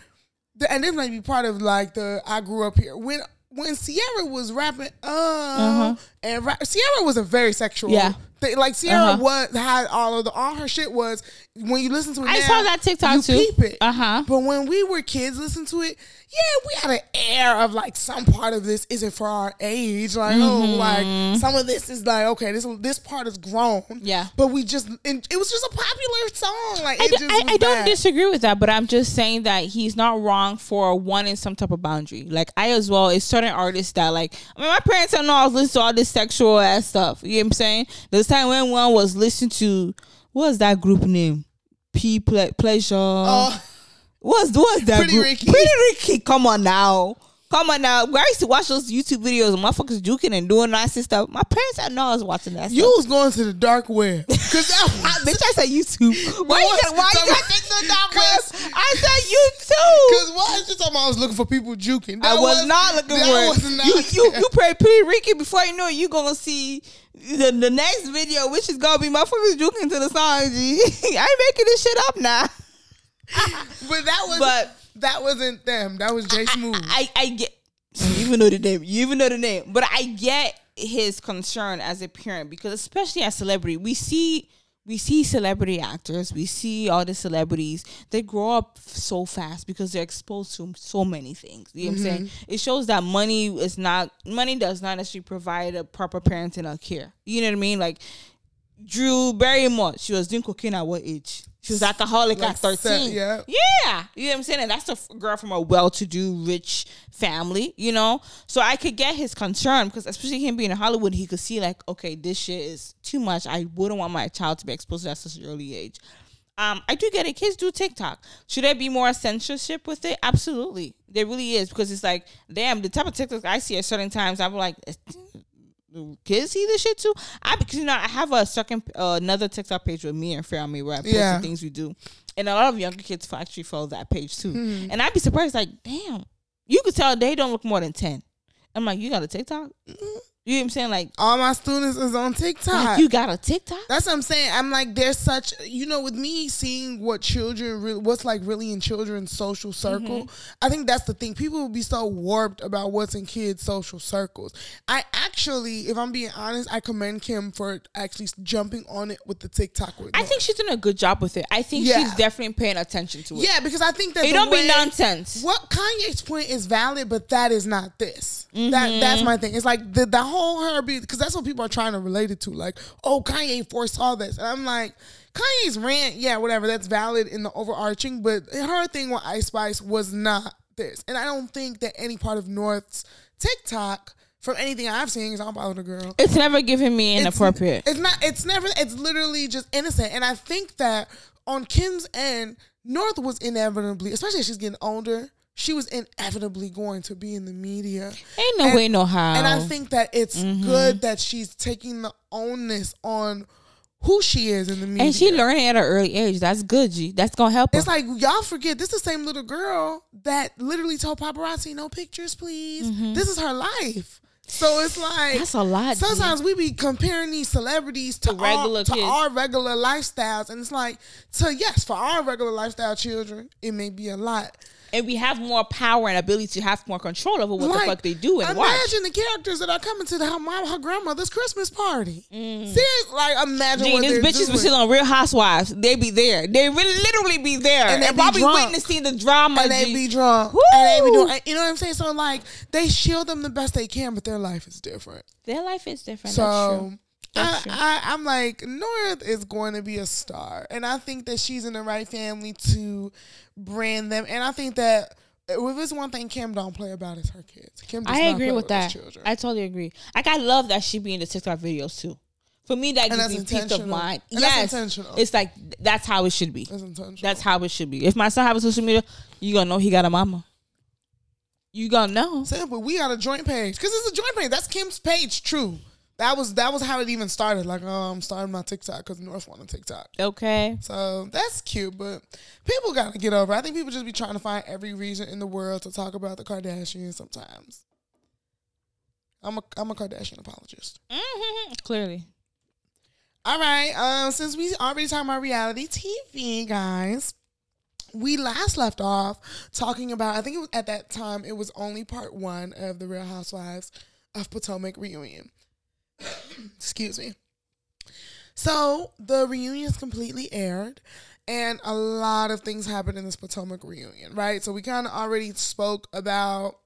the, and this might be part of like the I grew up here when. When Ciara was rapping, uh, and ra- Ciara was a very sexual, Uh-huh. Yeah. Thing. Like Ciara Uh-huh. was had all of the all her shit was when you listen to it. I now, saw that TikTok you too. Peep it, Uh-huh. But when we were kids, listen to it. Yeah, we had an air of like some part of this isn't for our age. Like oh, like some of this is like okay, this this part is grown. Yeah. but we just and it was just a popular song. Like I, it do, just I, I don't disagree with that, but I'm just saying that he's not wrong for wanting some type of boundary. Like I as well, it's certain artists that like. I mean, my parents don't know I was listening to all this sexual ass stuff. You know what I'm saying? This time when one was listening to what was that group name? P Ple- Pleasure. Oh. what's what's that Pretty group? Ricky. Pretty Ricky. Come on now. Come on now. Where I used to watch those YouTube videos of motherfuckers juking and doing nice and stuff. My parents didn't know I was watching that You stuff. was going to the dark web because I, was bitch, I said YouTube. Why you what? gotta, why you gotta take the dark web? I said YouTube. because why is you talking about I was looking for people juking? I That was, not looking that for it. not you. You you play Pretty Ricky before you know it, you gonna see the, the next video, which is gonna be motherfuckers juking to the song. G. I ain't making this shit up now. but that was But- that wasn't them. That was Jay Smooth. I, I get you even know the name. You even know the name. But I get his concern as a parent because especially as celebrity, we see we see celebrity actors, we see all the celebrities, they grow up so fast because they're exposed to so many things. You know what I'm saying? Mm-hmm. It shows that money is not money does not actually provide a proper parenting or care. You know what I mean? Like Drew Barrymore, she was doing cocaine at what age? She was alcoholic Like at 13. se- yeah. Yeah. You know what I'm saying? And that's a f- girl from a well to do, rich family, you know? So I could get his concern because, especially him being in Hollywood, he could see, like, okay, this shit is too much. I wouldn't want my child to be exposed to that at such an early age. Um, I do get it. Kids do TikTok. Should there be more censorship with it? Absolutely. There really is because it's like, damn, the type of TikTok I see at certain times, I'm like, do kids see this shit too? I because you know I have a second uh, another TikTok page with me and Family where I post Yeah. the things we do, and a lot of younger kids actually follow that page too. Hmm. And I'd be surprised, like, damn, you could tell they don't look more than ten. I'm like, you got a TikTok? You know what I'm saying? Like, All my students is on TikTok. like you got a TikTok? That's what I'm saying. I'm like, there's such, you know, with me seeing what children, really, what's like really in children's social circle. Mm-hmm. I think that's the thing. People will be so warped about what's in kids' social circles. I actually, if I'm being honest, I commend Kim for actually jumping on it with the TikTok. With I think she's doing a good job with it. I think Yeah. she's definitely paying attention to it. yeah, because I think that it don't way- be nonsense. What Kanye's point is valid, but that is not this. Mm-hmm. That that's my thing. It's like the the whole her because that's what people are trying to relate it to. Like, oh, Kanye foresaw this, and I'm like, Kanye's rant, yeah, whatever, that's valid in the overarching, but her thing with Ice Spice was not this, and I don't think that any part of North's TikTok. From anything I've seen, is I don't bother the girl. It's never given me It's- inappropriate. It's, not. It's never. It's literally just innocent. And I think that on Kim's end, North was inevitably, especially as she's getting older, she was inevitably going to be in the media. Ain't no And- way, no how. And I think that it's Mm-hmm. good that she's taking the onus on who she is in the media. and she learning at an early age. That's good, G. That's gonna help her. It's like y'all forget this is the same little girl that literally told paparazzi, "No pictures, please." This is her life. So it's like Mm-hmm. That's a lot. Sometimes we be comparing these celebrities to, To regular our, to kids. our regular lifestyles, and it's like, so yes, for our regular lifestyle children, it may be a lot. And we have more power and ability to have more control over what the fuck they do and why. imagine watch. the characters that are coming to the, her mom, her grandmother's Christmas party. Serious, like imagine Gee, what these Mm. bitches be doing. sitting on Real Housewives. They be there. They really literally be there, And and, they be probably drunk. witnessing the drama. and they G. be drunk, Woo! and they be doing, you know what I'm saying? So like, they shield them the best they can, but their life is different. Their life is different. That's So true. I, That's. I, I'm like, North is going to be a star. And I think that she's in the right family to brand them. And I think that if it's one thing Kim don't play about is her kids. Kim I agree with those that. I totally agree. Like I love that she be in the TikTok videos too. For me, that And gives me peace of mind. And that's yes, intentional. it's like that's how it should be. That's intentional. That's how it should be. If my son have a social media, you gonna know he got a mama. You gonna know. Simple. We got a joint page because it's a joint page. That's Kim's page. True. That was that was how it even started. Like, oh, I'm starting my TikTok because North wanted TikTok. Okay. So that's cute, but people gotta get over. it. I think people just be trying to find every reason in the world to talk about the Kardashians. Sometimes, I'm a I'm a Kardashian apologist. hmm Clearly. All right, um, since we already talking about reality TV, guys, we last left off talking about. I think it was at that time it was only part one of the Real Housewives of Potomac reunion. Excuse me. So the reunion is completely aired, and a lot of things happened in this Potomac reunion, right? So we kind of already spoke about,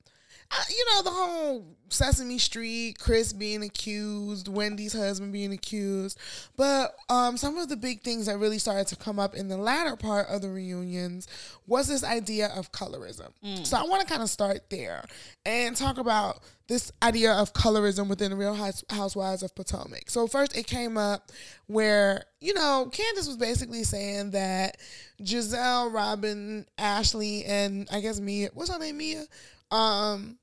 you know, the whole Sesame Street, Chris being accused, Wendy's husband being accused, but um, some of the big things that really started to come up in the latter part of the reunions was this idea of colorism. So I want to kind of start there and talk about this idea of colorism within the Real Housewives of Potomac. So first, it came up where you know Candace was basically saying that Gizelle, Robyn, Ashley, and I guess Mia, what's her name, Mia, um,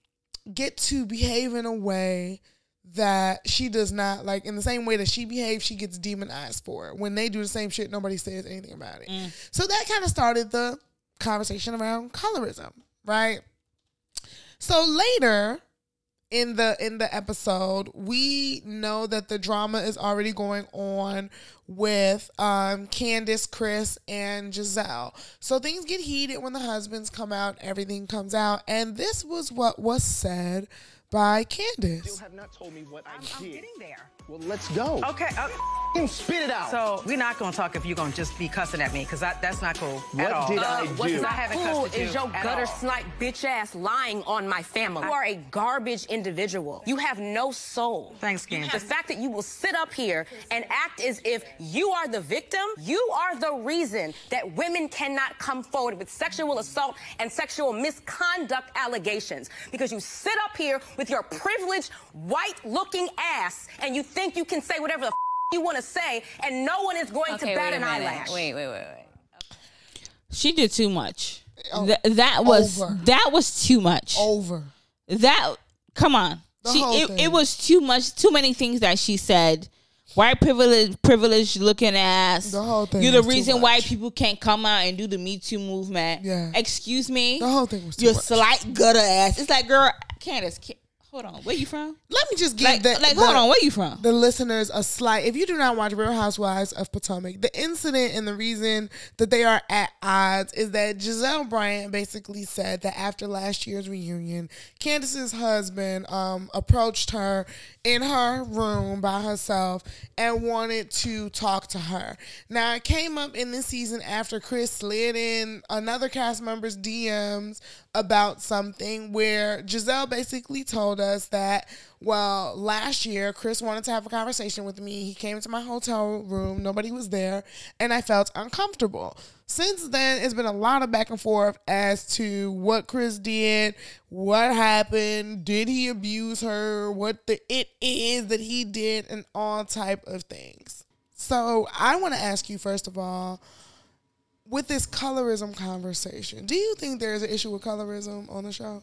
get to behave in a way that she does not like in the same way that she behaves she gets demonized for it. when they do the same shit nobody says anything about it. Mm. So that kind of started the conversation around colorism right? So later in the in the episode we know that the drama is already going on with um Candace, Chris and Gizelle. So things get heated when the husbands come out, everything comes out and this was what was said by Candace. still have not told me what I I'm did. getting there. Well, let's go. Okay. Uh, Spit it out. so we're not gonna talk if you're gonna just be cussing at me, because that's not cool What at all. did I Because do? I haven't Who cussed at is your at gutter all. snipe bitch ass lying on my family? You are a garbage individual. You have no soul. Thanks, Candace. The fact that you will sit up here and act as if you are the victim, you are the reason that women cannot come forward with sexual assault and sexual misconduct allegations. Because you sit up here with your privileged, white looking ass and you think you can say whatever the f- you want to say and no one is going to bat an minute. eyelash. Wait, wait, wait, wait. She did too much. Oh, Th- that was over. that was too much. Over. That come on. The she whole it, thing. it was too much. Too many things that she said. White privilege, privileged looking ass. The whole thing You're the reason why people can't come out and do the Me Too movement. Yeah. Excuse me. The whole thing was too Your much. slight gutter ass. It's like, girl, Candace, Ca- hold on. Where you from? Let me just give Like, the, like, the- hold on. Where you from? the listeners a slight. If you do not watch Real Housewives of Potomac, the incident and the reason that they are at odds is that Gizelle Bryant basically said that after last year's reunion, Candace's husband um, approached her in her room by herself and wanted to talk to her. Now, it came up in this season after Chris slid in another cast member's DMs about something where Gizelle basically told us that, well, last year Chris wanted to have a conversation with me. He came to my hotel room, nobody was there, and I felt uncomfortable. Since then, it's been a lot of back and forth as to what Chris did, what happened, did he abuse her, what the it is that he did, and all type of things. So I want to ask you first of all, with this colorism conversation, do you think there is an issue with colorism on the show?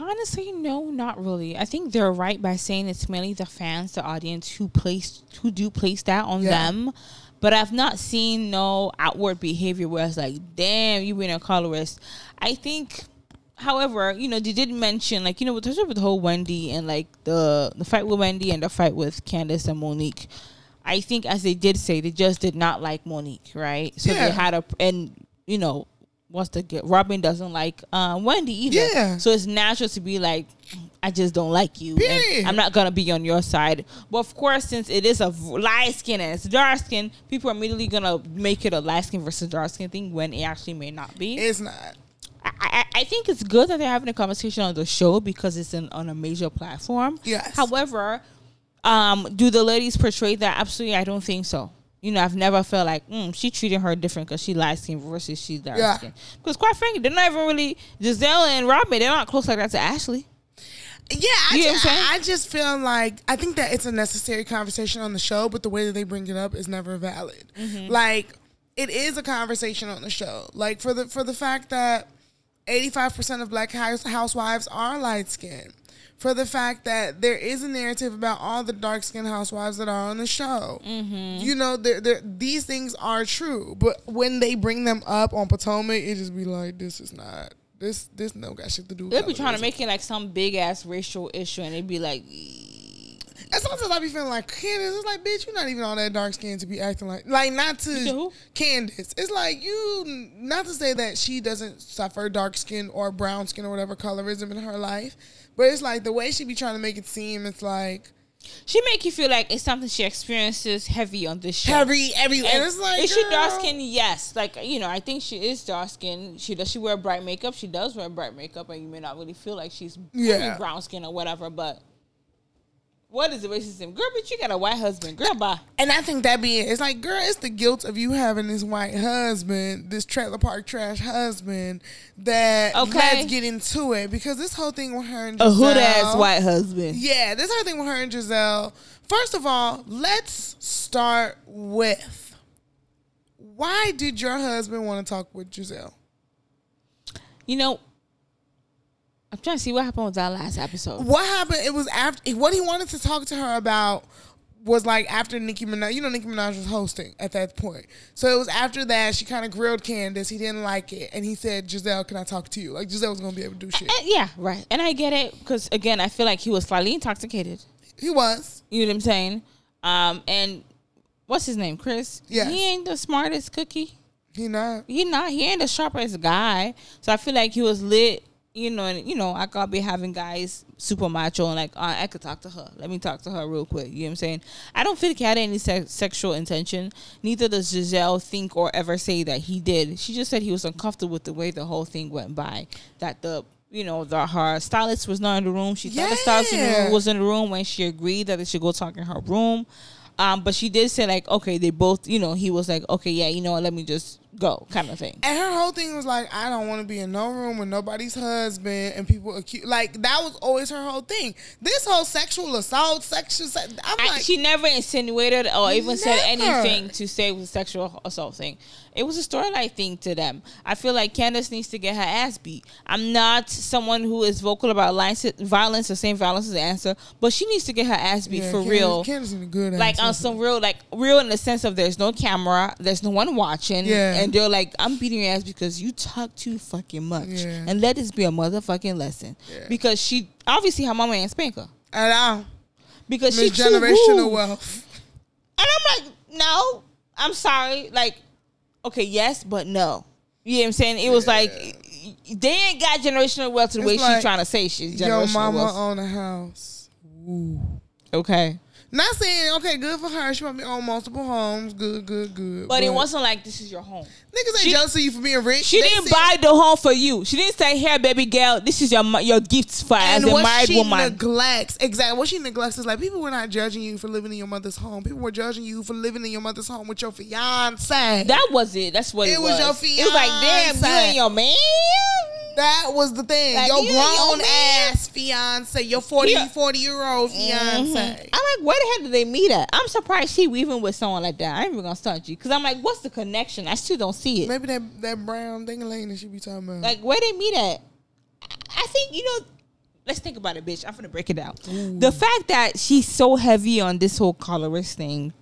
Honestly, no, not really. I think they're right by saying it's mainly the fans, the audience who place who do place that on Yeah. them. But I've not seen no outward behavior where it's like, damn, you being a colorist. I think, however, you know, they did mention like, you know, with with the whole Wendy and like the the fight with Wendy and the fight with Candace and Monique. I think as they did say, they just did not like Monique, right? So Yeah. they had a and you know, what's the get Robyn doesn't like uh, Wendy either. Yeah. So it's natural to be like, I just don't like you. I'm not gonna be on your side. But of course, since it is a v- light skin and it's dark skin, people are immediately gonna make it a light skin versus dark skin thing when it actually may not be. It's not. I, I, I think it's good that they're having a conversation on the show because it's in, on a major platform. Yes. However, um, do the ladies portray that? Absolutely, I don't think so. You know, I've never felt like mm, she treated her different because she light skin versus she's dark Yeah. skin. Because quite frankly, they're not even really Gizelle and Robyn. They're not close like that to Ashley. Yeah, I, You know ju- what I'm saying? I just feel like I think that it's a necessary conversation on the show, but the way that they bring it up is never valid. Mm-hmm. Like it is a conversation on the show. Like for the for the fact that eighty five percent of black house, housewives are light skinned. For the fact that there is a narrative about all the dark skinned housewives that are on the show. Mm-hmm. You know, they're, they're, these things are true, but when they bring them up on Potomac, it just be like, this is not. This this no got shit to do. They'll be trying to make it like some big ass racial issue, and they'd be like, And sometimes I be feeling like Candace. It's like, bitch, you're not even all that dark skinned to be acting like, like not to who? Candace. It's like you, not to say that she doesn't suffer dark skin or brown skin or whatever colorism in her life, but it's like the way she be trying to make it seem. It's like she make you feel like it's something she experiences heavy on this show. heavy, every, and, And it's like, is she dark skin? Yes. Like you know, I think she is dark skin. She does she wear bright makeup? She does wear bright makeup, and you may not really feel like she's Yeah. brown skin or whatever. But what is the racism, girl? But you got a white husband, girl. Bye. And I think that be it. It's like, girl, it's the guilt of you having this white husband, this trailer park trash husband. That Okay. let's get into it because this whole thing with her and A hood ass white husband. Yeah, this whole thing with her and Gizelle. First of all, let's start with why did your husband want to talk with Gizelle? You know, I'm trying to see what happened with that last episode. What happened? It was after what he wanted to talk to her about was like after Nicki Minaj. You know, Nicki Minaj was hosting at that point, so it was after that she kind of grilled Candace. He didn't like it, and he said, "Gizelle, can I talk to you?" Like Gizelle was gonna be able to do shit. And- yeah, right. And I get it because again, I feel like he was slightly intoxicated. He was. You know what I'm saying? Um, and what's his name, Chris? Yes. He ain't the smartest cookie. He not. He not. He ain't the sharpest guy. So I feel like he was lit you know, and you know, I could be having guys super macho and like, uh, I could talk to her. Let me talk to her real quick. You know what I'm saying? I don't think he had any se- sexual intention. Neither does Gizelle think or ever say that he did. She just said he was uncomfortable with the way the whole thing went by. That the you know, the her stylist was not in the room. She thought the stylist in the room was in the room when she agreed that they should go talk in her room. Um, but she did say like, okay, they both, you know, he was like, okay, yeah, you know what, let me just go, kind of thing. And her whole thing was like, I don't want to be in no room with nobody's husband, and people accuse. Like that was always her whole thing. This whole sexual assault, sexual. se- I'm I, like, she never insinuated or even said anything to say it was a sexual assault thing. It was a storyline thing to them. I feel like Candace needs to get her ass beat. I'm not someone who is vocal about violence, or saying violence is the answer, but she needs to get her ass beat yeah, for Candace- real. Candace is a good like ass on some real, like real in the sense of there's no camera, there's no one watching, Yeah. and they're like, I'm beating your ass because you talk too fucking much, Yeah. and let this be a motherfucking lesson. Yeah. Because she obviously her mama ain't spank her At all. because she Miss too generational wealth. And I'm like, no, I'm sorry. Like, okay, yes, but no. You know what I'm saying? It was like they ain't got generational wealth to the It's way like, she's trying to say she's Your generational mama wealth. own a house. Okay. Not saying okay, good for her. She might be on multiple homes. Good, good, good. But, it wasn't like this is your home. Niggas ain't she- jealous of you for being rich. She They didn't said- buy the home for you. She didn't say, "Here, baby girl, this is your your gifts for as And a married she woman." neglects, exactly. What she neglects is like people were not judging you for living in your mother's home. People were judging you for living in your mother's home with your fiance. that was it. That's what it, was. It was your fiance. It was like, damn, you and your man. That was the thing. Like, your you and your grown ass fiance, your 40, Yeah. 40 year old mm-hmm. fiance. I'm like, where the hell did they meet at? I'm surprised she weaving with someone like that. I ain't even gonna start you because I'm like, what's the connection? I still don't see it. Maybe that that brown ding that she be talking about. Like, where they meet at? I think you know. Let's think about it, bitch. I'm gonna break it down. The fact that she's so heavy on this whole colorist thing,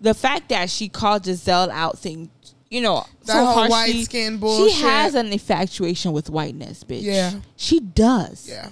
the fact that she called Gizelle out thing, you know, That so whole white skin bullshit. She has an infatuation with whiteness, bitch. Yeah. she does. yeah.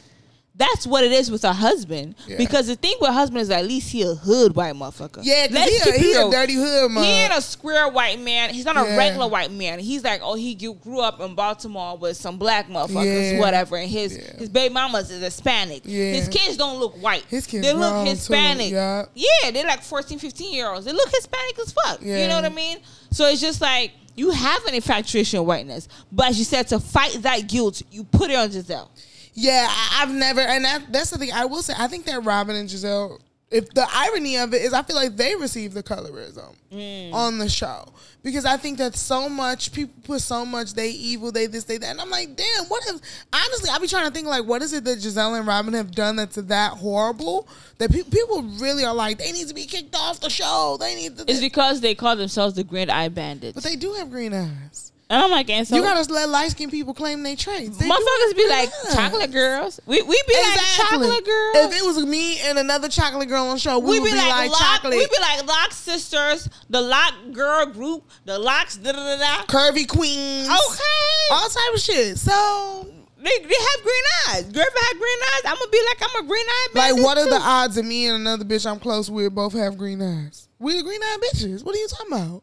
That's what it is with a husband. Yeah. Because the thing with husband is at least he a hood white motherfucker. Yeah, Let's he, a, he a dirty hood man. He ain't a square white man. He's not a regular white man. He's like, oh, he grew up in Baltimore with some black motherfuckers, Yeah. whatever. And his Yeah. his baby mamas is Hispanic. Yeah. His kids don't look white. His kids they look grown, too. Hispanic. Yeah. yeah, they're like 14, 15 year olds. They look Hispanic as fuck. You know what I mean? So it's just like you have an infatuation with whiteness, but as you said, to fight that guilt, you put it on Gizelle. Yeah, I, I've never, and that, that's the thing. I will say, I think that Robyn and Gizelle. If the irony of it is, I feel like they received the colorism Mm. on the show because I think that so much people put so much they evil, they this, they that, and I'm like, damn, what if? Honestly, I be trying to think like, what is it that Gizelle and Robyn have done that's that horrible that pe- people really are like, they need to be kicked off the show. They need to, It's because they call themselves the Green Eye Bandits. but they do have green eyes. And I'm like, and so you gotta let light skinned people claim their traits. They motherfuckers be like chocolate girls. We we be like chocolate girls. If it was me and another chocolate girl on the show, we, we would be, like, Lock, chocolate. we be like Lock sisters, the Lock girl group, the Locks da da da da. curvy queens. Okay, All type of shit. So, they, they have green eyes. Girl, if I had green eyes, I'm gonna be like I'm a green eye. Bitch. Like, what are the odds of me and another bitch I'm close with both have green eyes? We the green eye bitches. What are you talking about?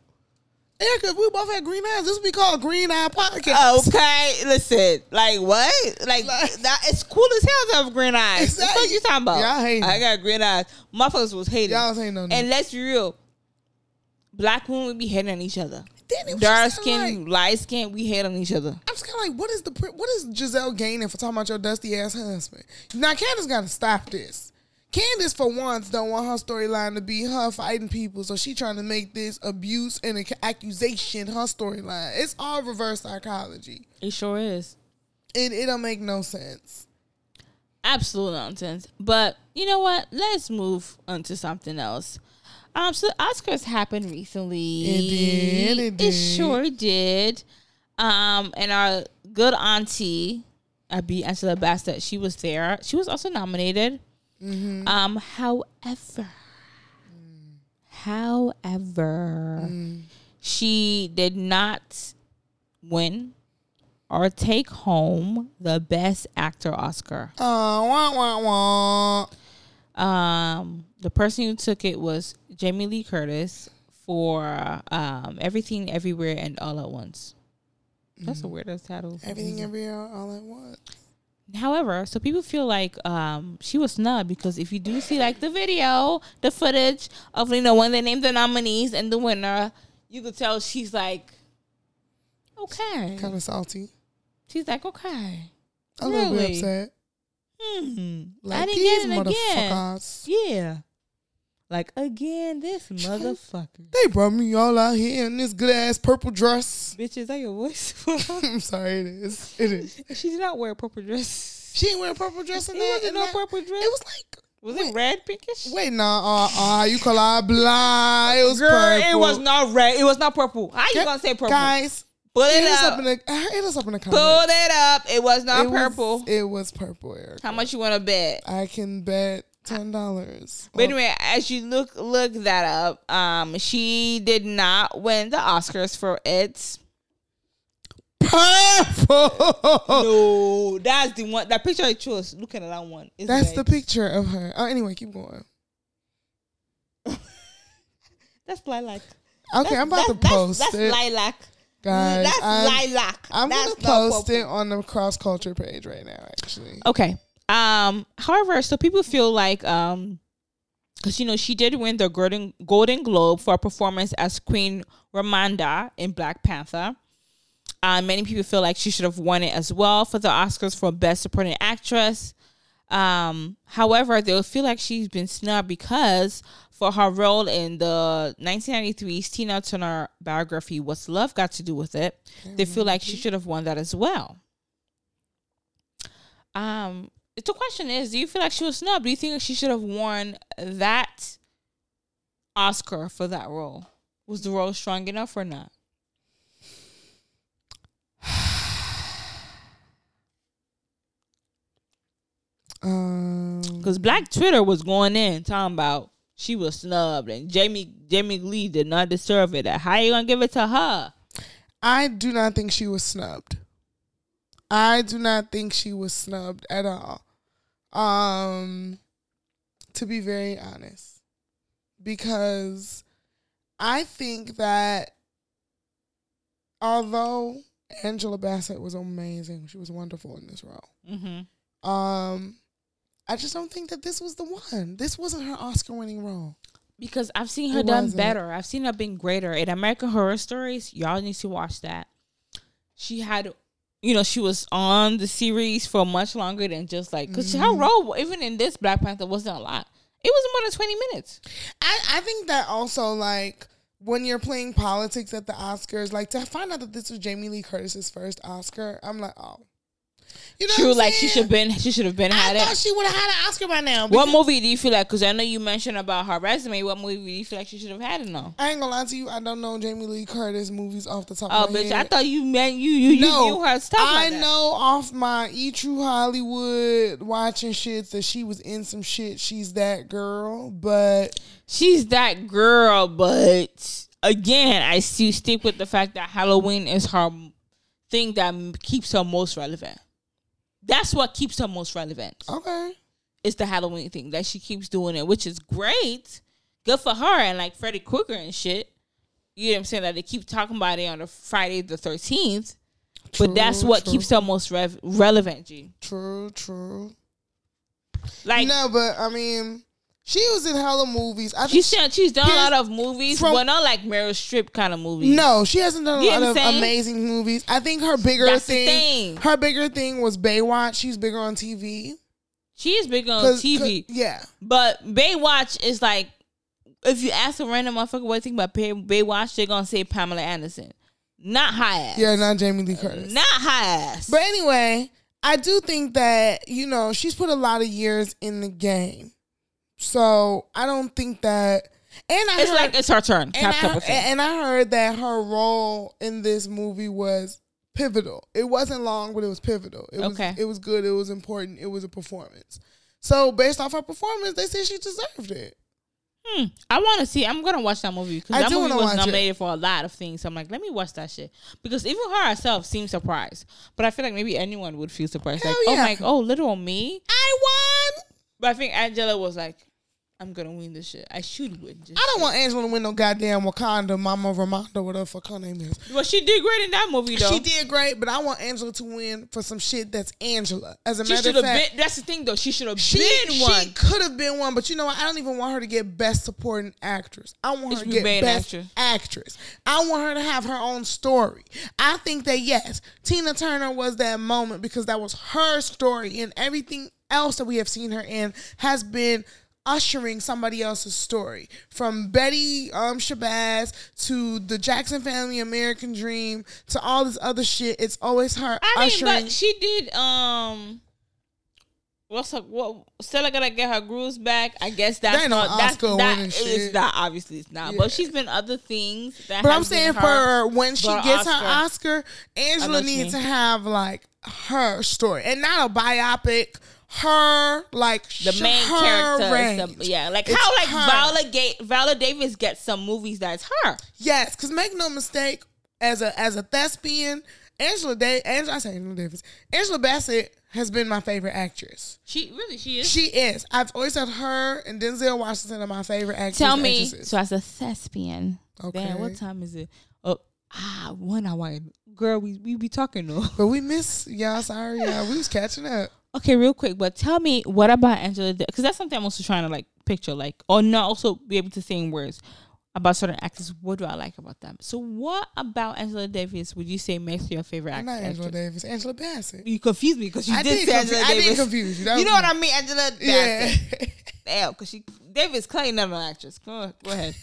Erica, if we both had green eyes, this would be called Green Eye Podcast. Okay, listen, like what? Like, Like- that? It's cool as hell to have green eyes. Exactly. What you talking about? Y'all hating. I got green eyes. My Motherfuckers was hating. Y'all was hating on And let's be real. Black women would be hating on each other. Then it was Dark skin, like- light skin, we hate on each other. I'm just kind of like, what is the what is Gizelle gaining for talking about your dusty ass husband? Now, Candace got to stop this. Candace, for once, don't want her storyline to be her fighting people, so she trying to make this abuse and accusation her storyline. It's all reverse psychology. It sure is. It it don't make no sense. Absolute nonsense. But you know what? Let's move on to something else. Um, so the Oscars happened recently. It did, it It did. sure did. Um, and our good auntie, Abby Angela Bassett, she was there. She was also nominated. Mm-hmm. Um, however, however, Mm. she did not win or take home the Best Actor Oscar. Oh, wah wah wah. Um, the person who took it was Jamie Lee Curtis for um, Everything, Everywhere, and All at Once. That's a weirdest title. Everything everywhere all at once. However, so people feel like um, she was snubbed because if you do see like the video, the footage of you know when they named the nominees and the winner, you could tell she's like, okay. Kind of salty. She's like, okay. A little bit Really? upset. Hmm. Like I didn't these get it again. motherfuckers. Yeah. Like again, this motherfucker. They brought me all out here in this good ass purple dress. Bitch, is that your voice? I'm sorry, it is. It is. she did not wear a purple dress. She ain't wearing purple dress in It that. wasn't no that- purple dress. It was like Was wait, it red pinkish? Wait, nah, uh, uh, you call out blah. It was Girl, purple. it was not red. It was not purple. How you gonna say purple? Guys, Put it us up. up in the uh, hit us up in the comments. Put it up. It was not It was- purple. it was purple, Eric. How much you want to bet? I can bet ten dollars. But anyway, as you look look that up, um, she did not win the Oscars for it. purple. No, that's the one. That picture I chose. Look at that one. That's the picture of her. Oh, anyway, keep going. That's lilac. Okay, I'm about to That's- post that's, it, That's lilac. guys. that's I'm, lilac. I'm That's gonna not post purple. it on the cross culture page right now. Actually, Okay. Um. However, so people feel like um, because you know she did win the Golden Golden Globe for a performance as Queen Ramonda in Black Panther. Uh, many people feel like she should have won it as well for the Oscars for Best Supporting Actress. Um, however, they'll feel like she's been snubbed because for her role in the 1993 Tina Turner biography, What's Love Got to Do with It? They feel like she should have won that as well. Um, the question is, do you feel like she was snubbed? Do you think she should have won that Oscar for that role? Was the role strong enough or not? um, Because Black Twitter was going in talking about she was snubbed and Jamie Jamie Lee did not deserve it. How are you gonna give it to her? I do not think she was snubbed. I do not think she was snubbed at all. Um, to be very honest, because I think that although Angela Bassett was amazing, she was wonderful in this role. Mm-hmm. Um, I just don't think that this was the one. This wasn't her Oscar-winning role. Because I've seen her It done wasn't. better. I've seen her being greater. In American Horror Stories, y'all need to watch that. She had, you know, she was on the series for much longer than just like, because her Mm-hmm. role, even in this Black Panther, wasn't a lot. It was more than 20 minutes. I, I think that also like when you're playing politics at the Oscars, like to find out that this was Jamie Lee Curtis's first Oscar, I'm like, oh, you know, True, like she should been, she should have been had I thought it. she would have had an Oscar by now. What because- movie do you feel like? Because I know you mentioned about her resume. What movie do you feel like she should have had it on? I ain't gonna lie to you. I don't know Jamie Lee Curtis movies off the top Oh, of my bitch! head. I thought you meant you you no, you knew her stuff. I like know off my E True Hollywood watching shit that she was in some shit. She's that girl, but she's that girl, but again, I still stick with the fact that Halloween is her thing that keeps her most relevant. That's what keeps her most relevant. okay. It's the Halloween thing that she keeps doing it, which is great. Good for her and like Freddy Krueger and shit. You know what I'm saying? That they keep talking about it on a Friday the 13th. but that's what true. keeps her most rev- relevant, G. True, true. Like no, but I mean, she was in hella movies. I she's done, she's done a lot of movies, from- but not like Meryl Streep kind of movies. No, she hasn't done a You lot of saying? amazing movies. I think her bigger thing, thing. her bigger thing was Baywatch. She's bigger on TV. She is big on TV. yeah. But Baywatch is like, if you ask a random motherfucker what they think about Baywatch, they're gonna say Pamela Anderson, not high ass. Yeah, not Jamie Lee Curtis. not high ass. But anyway, I do think that, you know, she's put a lot of years in the game. So I don't think that and I it's heard, like it's her turn. and, I, and I heard that her role in this movie was pivotal. It wasn't long, but it was pivotal. It was Okay. it was good, it was important, it was a performance. So based off her performance, they said she deserved it. Hmm. I want to see. I'm gonna watch that movie because that movie was watch it. nominated for a lot of things. So I'm like, let me watch that shit because even her herself seems surprised. But I feel like maybe anyone would feel surprised. Hell like, oh my, oh little me. I won. But I think Angela was like, I'm gonna win this shit. I should win. This I don't shit. want Angela to win no goddamn Wakanda, Mama Ramonda, whatever the fuck her name is. Well, she did great in that movie though. She did great, but I want Angela to win for some shit that's Angela. As a She matter of fact, been. That's the thing though. She should have been one. she could have been one, but you know what? I don't even want her to get best supporting actress. I want It her to be get main best actress. actress. I want her to have her own story. I think that yes, Tina Turner was that moment because that was her story, and everything else that we have seen her in has been ushering somebody else's story from Betty um Shabazz to the Jackson Family American Dream to all this other shit. It's always her I mean, but she did. Um, what's her? What? Stella gotta get her grooves back. I guess that's That not. That's Oscar that winning shit. not. Obviously, it's not. Yeah. But she's been other things. That But I'm saying her- for when she gets Oscar. her Oscar, Angela know what you needs to have like her story and not a biopic. Her like the main character. yeah, like It's how like her. Viola, Ga- Viola Davis gets some movies that's her. Yes, because make no mistake, as a as a thespian, Angela Day, Angela, I say Angela Davis, Angela Bassett has been my favorite actress. She really she is. She is. I've always said her and Denzel Washington are my favorite actors. Tell me. actresses. So as a thespian. Okay. Damn, what time is it? Oh, ah, one hour. Girl, we we be talking though. but we miss y'all. Sorry, y'all. We was catching up. Okay, real quick, but tell me what about Angela? Because that's something I'm also trying to like picture, like, or not also be able to say in words about certain actors. What do I like about them? So, what about Angela Davis would you say makes your favorite actor? not Angela Davis. Angela Bassett. You confused me because you I did, say confu- Angela I did Davis. confuse you. That you know was what. I mean, Angela Yeah. Bassett. Damn, because she Davis Clay not an actress. Go on, go ahead.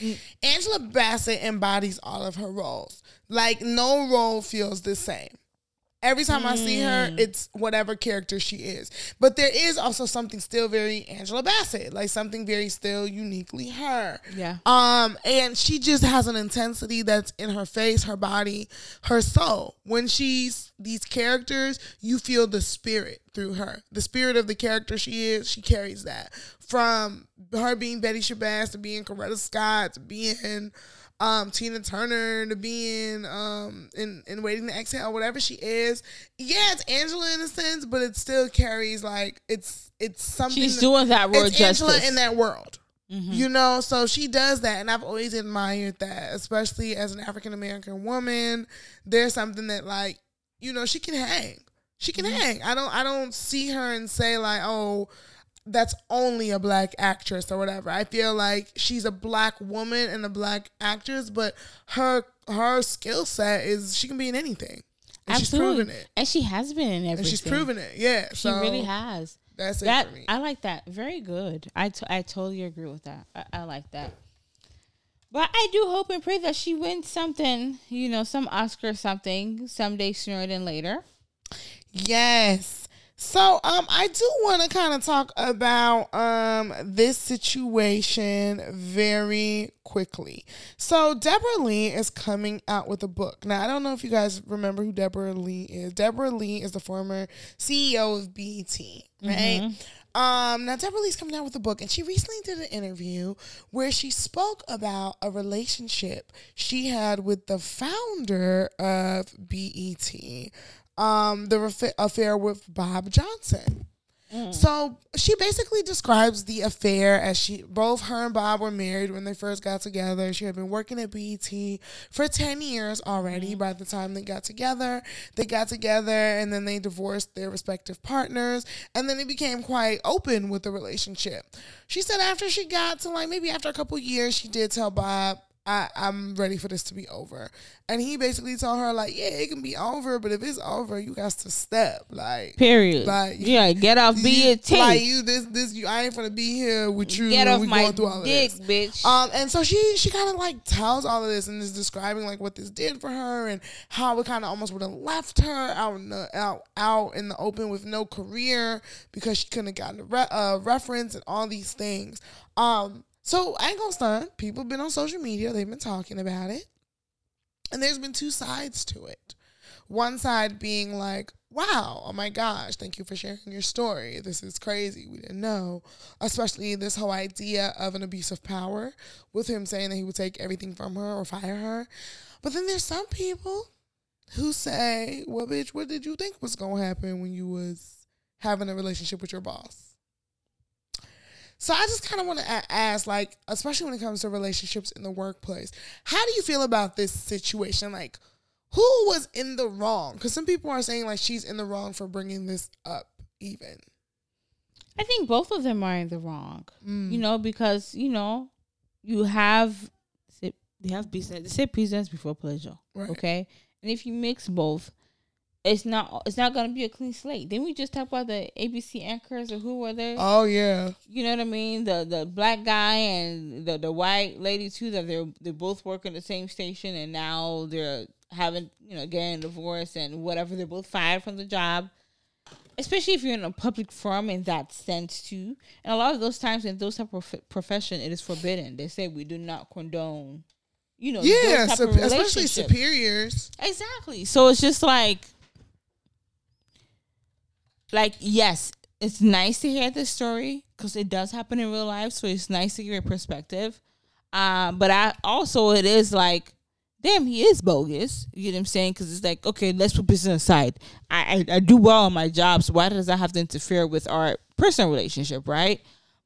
Angela Bassett embodies all of her roles. Like no role feels the same. Every time I see her, Mm. it's whatever character she is. But there is also something still very Angela Bassett, like something very still uniquely her. Yeah. Um, and she just has an intensity that's in her face, her body, her soul. When she's these characters, you feel the spirit through her. The spirit of the character she is, she carries that. From her being Betty Shabazz to being Coretta Scott to being um, Tina Turner to being um, in, in Waiting to Exhale, whatever she is. Yeah, it's Angela in a sense, but it still carries like it's it's something. She's doing that word it's Angela justice. in that world. You know, so she does that, and I've always admired that, especially as an African American woman. There's something that, like, you know, she can hang. She can hang. I don't. I don't see her and say like, oh, that's only a black actress or whatever. I feel like she's a black woman and a black actress, but her her skill set is she can be in anything. And she's Absolutely. proven it. And she has been in everything. And she's proven it. Yeah. She so really has. That's it that for me. I like that. Very good. I, t- I totally agree with that. I, I like that. But I do hope and pray that she wins something, you know, some Oscar or something someday sooner than later. Yes. So um I do want to kind of talk about um this situation very quickly. So Debra Lee is coming out with a book. Now I don't know if you guys remember who Debra Lee is. Debra Lee is the former CEO of BET, right? Um, now Debra Lee's coming out with a book, and she recently did an interview where she spoke about a relationship she had with the founder of BET, um, the affair with Bob Johnson. So she basically describes the affair as she both her and Bob were married when they first got together. She had been working at BET for 10 years already by the time they got together. They got together and then they divorced their respective partners and then they became quite open with the relationship. She said after she got to like maybe after a couple years she did tell Bob I, I'm ready for this to be over. And he basically told her, like, yeah, it can be over, but if it's over, you got to step. Like Period. Like yeah, get off you- BET. Like you, this, this, you. I ain't gonna be here with you. get off we my going through all of dick, bitch. Um, and so she, she kind of like tells all of this and is describing like what this did for her and how it kind of almost would have left her out in the out out in the open with no career because she couldn't have gotten a re- uh, reference and all these things. Um, so I ain't gonna stunt. People have been on social media. They've been talking about it, and there's been two sides to it. One side being like, wow, oh my gosh, thank you for sharing your story. This is crazy. We didn't know. Especially this whole idea of an abuse of power with him saying that he would take everything from her or fire her. But then there's some people who say, well, bitch, what did you think was going to happen when you was having a relationship with your boss? So I just kind of want to ask, like, especially when it comes to relationships in the workplace, how do you feel about this situation? Like, who was in the wrong? Because some people are saying like she's in the wrong for bringing this up. Even I think both of them are in the wrong. Mm. You know, because you know, you have they have business. They say business before pleasure. Right. Okay, and if you mix both, it's not it's not gonna be a clean slate. Then we just talk about the ABC anchors or who were there. oh yeah, you know what I mean? The the black guy and the the white lady too. That they're they both work in the same station, and now they're having you know getting divorced and whatever. They're both fired from the job. Especially if you're in a public forum in that sense too, and a lot of those times in those type of prof- profession, it is forbidden. They say we do not condone, you know, yeah, those type sup- of especially superiors. Exactly. So it's just like, like yes, it's nice to hear this story because it does happen in real life. So it's nice to get a perspective. Um, but I also it is like, damn, he is bogus. You know what I'm saying? Because it's like, okay, let's put business aside. I, I I do well on my job, so why does that have to interfere with our personal relationship, right?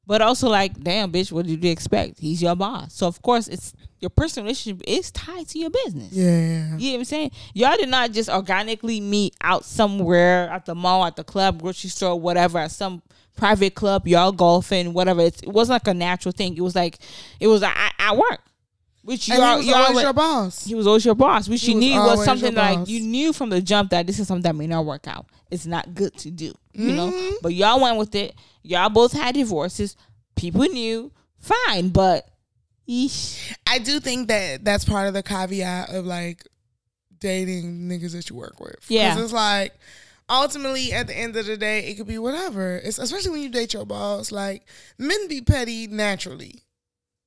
But also like, damn, bitch, what did you expect? He's your boss, so of course it's your personal relationship is tied to your business. Yeah, You know what I'm saying? Y'all did not just organically meet out somewhere at the mall, at the club, grocery store, whatever, at some private club, y'all golfing, whatever. It's, it wasn't like a natural thing. It was like, it was at, at work. Which you and all, he was you always your boss. he was always your boss, which He you was knew was something like you knew from the jump that this is something that may not work out. It's not good to do, you Mm-hmm. know. But y'all went with it. Y'all both had divorces. People knew, fine, but eesh. I do think that that's part of the caveat of like dating niggas that you work with. Yeah. it's like ultimately at the end of the day, it could be whatever. It's especially when you date your boss. Like men be petty naturally.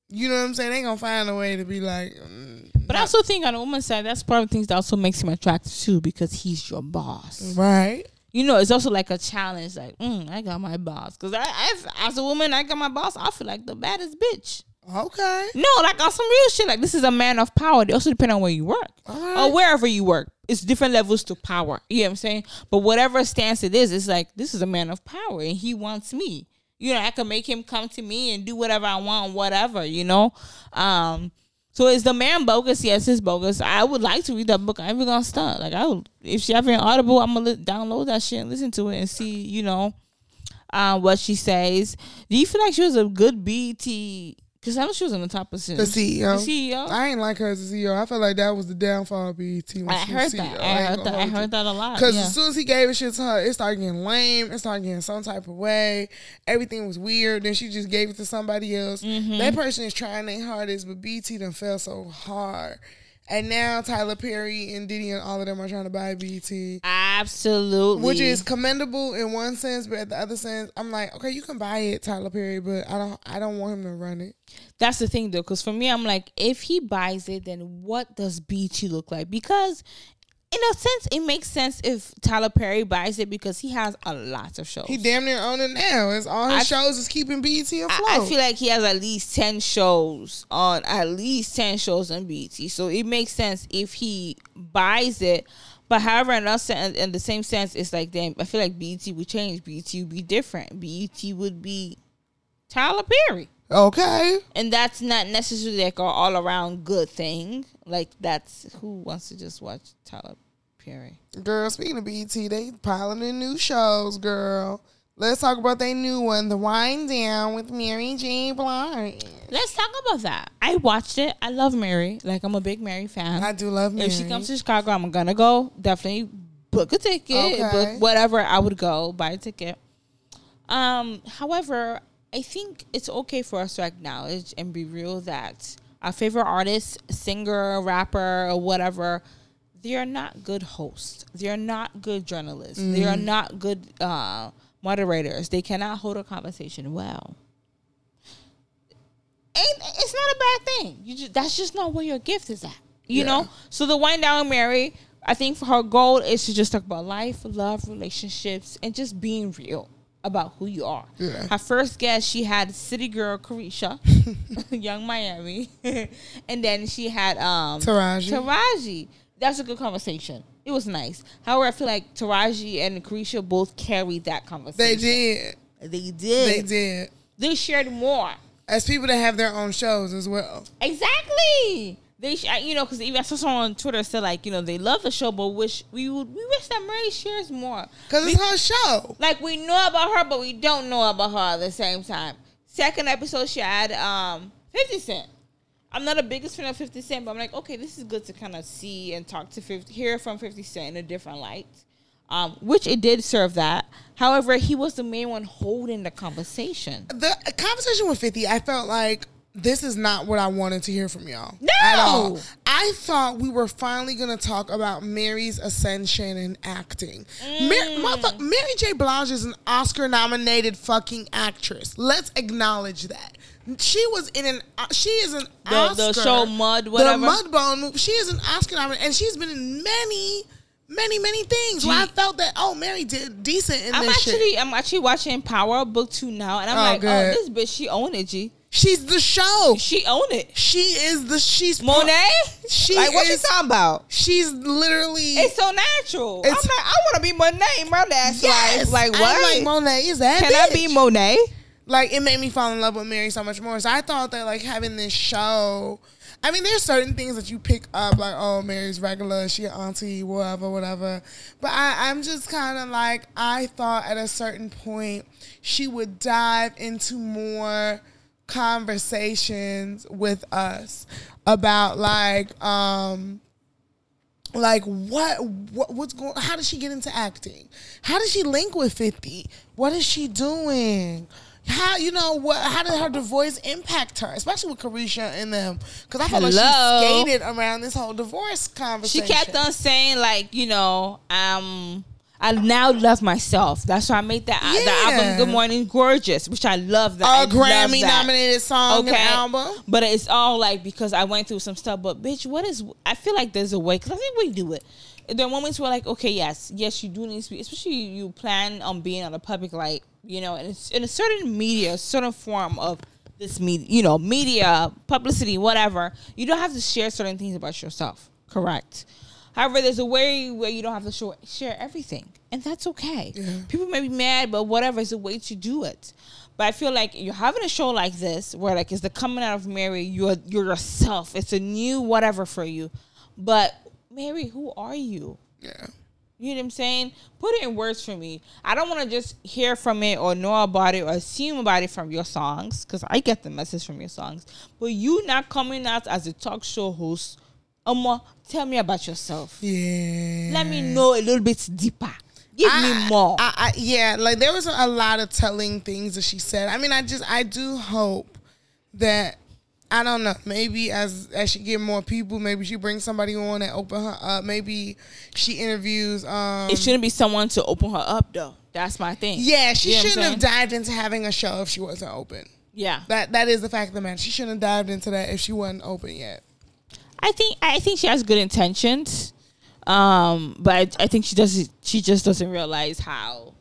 You know what I'm saying? They gonna find a way to be like. mm, But I also think on the woman's side, that's part of the things that also makes him attractive too, because he's your boss. right. You know, it's also like a challenge. Like, mm, I got my boss. Because I, I, as a woman, I got my boss. I feel like the baddest bitch. Okay. No, like on some real shit. Like this is a man of power. They also depend on where you work or wherever you work. It's different levels to power. You know what I'm saying? But whatever stance it is, it's like this is a man of power and he wants me. You know, I can make him come to me and do whatever I want, whatever. You know. Um. So is the man bogus? Yes, it's bogus. I would like to read that book. I'm gonna start. Like I would, if she ever an Audible, I'm gonna download that shit and listen to it and see, you know, uh, what she says. Do you feel like she was a good BT? Because I know she was in the top percent. The CEO. The CEO. I ain't like her as a CEO. I felt like that was the downfall of BET. When I she was heard CEO. that. I ain't heard that. I you. heard that a lot. Because yeah. as soon as he gave a shit to her, it started getting lame. It started getting some type of way. Everything was weird. Then she just gave it to somebody else. Mm-hmm. That person is trying their hardest, but BT done fell so hard. And now Tyler Perry and Diddy and all of them are trying to buy BT. Absolutely. Which is commendable in one sense, but at the other sense, I'm like, okay, you can buy it, Tyler Perry, but I don't I don't want him to run it. That's the thing though, because for me, I'm like, if he buys it, then what does BT look like? Because in a sense, it makes sense if Tyler Perry buys it because he has a lot of shows. He damn near own it now. It's all his I- shows is keeping BT afloat. I, I feel like he has at least 10 shows on at least 10 shows on BT. So it makes sense if he buys it. But however, in, us, in, in the same sense, it's like, damn, I feel like BT would change. BT would be different. BT would be Tyler Perry. Okay. And that's not necessarily like an all around good thing. Like, that's who wants to just watch Tyler Perry? Girl, speaking of BET, they piling in new shows, girl. Let's talk about their new one, The Wine Down with Mary J. Blige. Let's talk about that. I watched it. I love Mary. Like, I'm a big Mary fan. I do love Mary. If she comes to Chicago, I'm gonna go. Definitely book a ticket, Okay. book whatever. I would go buy a ticket. Um, however, I think it's okay for us to acknowledge and be real that our favorite artist, singer, rapper, or whatever, they are not good hosts. They are not good journalists. They are not good uh, moderators. They cannot hold a conversation well. Ain't it's not a bad thing. You just that's just not where your gift is at. You know? So the Wine Down Mary, I think for her goal is to just talk about life, love, relationships, and just being real about who you are. Yeah. Her first guest, she had City Girl Caresha, Yung Miami, and then she had um Taraji. Taraji. That's a good conversation. It was nice. However, I feel like Taraji and Caresha both carried that conversation. They did. They did. They did. they shared more. As people that have their own shows as well. Exactly. They, sh- I- you know, because even I saw someone on Twitter said like, you know, they love the show, but wish we would, we wish that Mary shares more. Because it's her show. like we know about her, but we don't know about her at the same time. Second episode, she had um Fifty Cent. I'm not a biggest fan of Fifty Cent, but I'm like, okay, this is good to kind of see and talk to 50, hear from Fifty Cent in a different light. Um, which it did serve that. However, he was the main one holding the conversation. The conversation with 50, I felt like this is not what I wanted to hear from y'all. No! At all. I thought we were finally going to talk about Mary's ascension in acting. Mm. Mar- motherfuck- Mary J. Blige is an Oscar nominated fucking actress. Let's acknowledge that. She was in an. Uh, she is an The- Oscar. the show Mud, whatever. The Mudbound movie. She is an Oscar nominated, and she's been in many, many, many things. Gee. Where I felt that oh, Mary did decent in I'm this shit. actually I'm actually watching Power Book Two now, and I'm Oh, like, good. oh, this bitch, she own it, G. She's the show. She own it. She is the she's Monet, She like what is- you talking about? She's literally. It's so natural. It's- I'm like, I want to be Monet in my last yes. life. Like I'm what? like Monet is that? Can I be Monet? like it made me fall in love with Mary so much more. So I thought that like having this show. I mean, there's certain things that you pick up, like oh, Mary's regular, she auntie, whatever, whatever. But I, I'm just kind of like I thought at a certain point she would dive into more conversations with us about like um like what, what what's going how did she get into acting? How did she link with 50 what is she doing? How you know what how did her divorce impact her? Especially with Caresha and them. Because i felt like she skated around this whole divorce conversation She kept on saying like, you know, um, I now love myself. That's why I made that the Yeah. album "Good Morning Gorgeous," which I love. That a grammy nominated song okay. and album But it's all like because I went through some stuff. But bitch, what is? I feel like there's a way because I think we do it. There are moments where like, okay, yes, yes, you do need to be, especially you plan on being on the public light, you know, and it's in a certain media, a certain form of this media, you know, media, publicity, whatever. You don't have to share certain things about yourself. Correct. However, there's a way where you don't have to show, share everything, and that's okay. People may be mad, but whatever is a way to do it. But I feel like you're having a show like this, where like it's the coming out of Mary. You're you're yourself. It's a new whatever for you. But Mary, who are you? yeah You know what I'm saying? Put it in words for me. I don't want to just hear from it or know about it or assume about it from your songs because I get the message from your songs. But you not coming out as a talk show host, Uma, tell me about yourself. yeah Let me know a little bit deeper. Give me more. I, I, yeah, like there was a lot of telling things that she said. I mean, I just I do hope that I don't know. Maybe as as she get more people, maybe she brings somebody on and open her up. Maybe she interviews. Um, it shouldn't be someone to open her up though. That's my thing. yeah, she You know shouldn't have dived into having a show if she wasn't open. Yeah. That that is the fact of the matter. She shouldn't have dived into that if she wasn't open yet. I think I think she has good intentions, um, but I, I think she does she just doesn't realize how.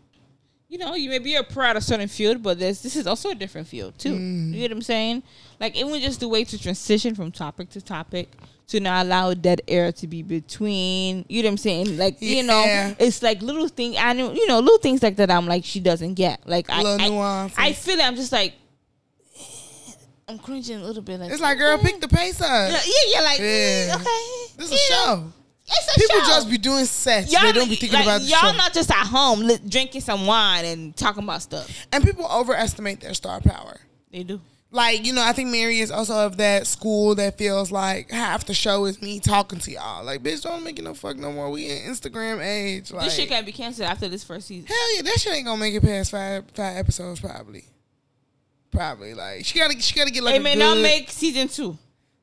You know, you may be a pro at a certain field, but this this is also a different field too. Mm. You get what I'm saying? Like even just the way to transition from topic to topic to not allow dead air to be between. You know what I'm saying? Like you know, it's like little things. I know you know little things like that. I'm like she doesn't get. Like I, I. I feel it. I'm just like. I'm cringing a little bit. Like It's like, girl, pick the pace up. yeah, yeah, yeah, like Yeah. mm, okay. This is a show. It's a show. People show. just be doing sets. y'all, they don't be thinking like, about the y'all show. not just at home li- drinking some wine and talking about stuff. and people overestimate their star power. They do. like you know, I think Mary is also of that school that feels like half the show is me talking to y'all. Like, bitch, don't make it no fuck no more. We in Instagram age. Like, this shit can be canceled after this first season. hell yeah, that shit ain't gonna make it past five five episodes probably. Probably like she gotta she gotta get like it may good, not make season two.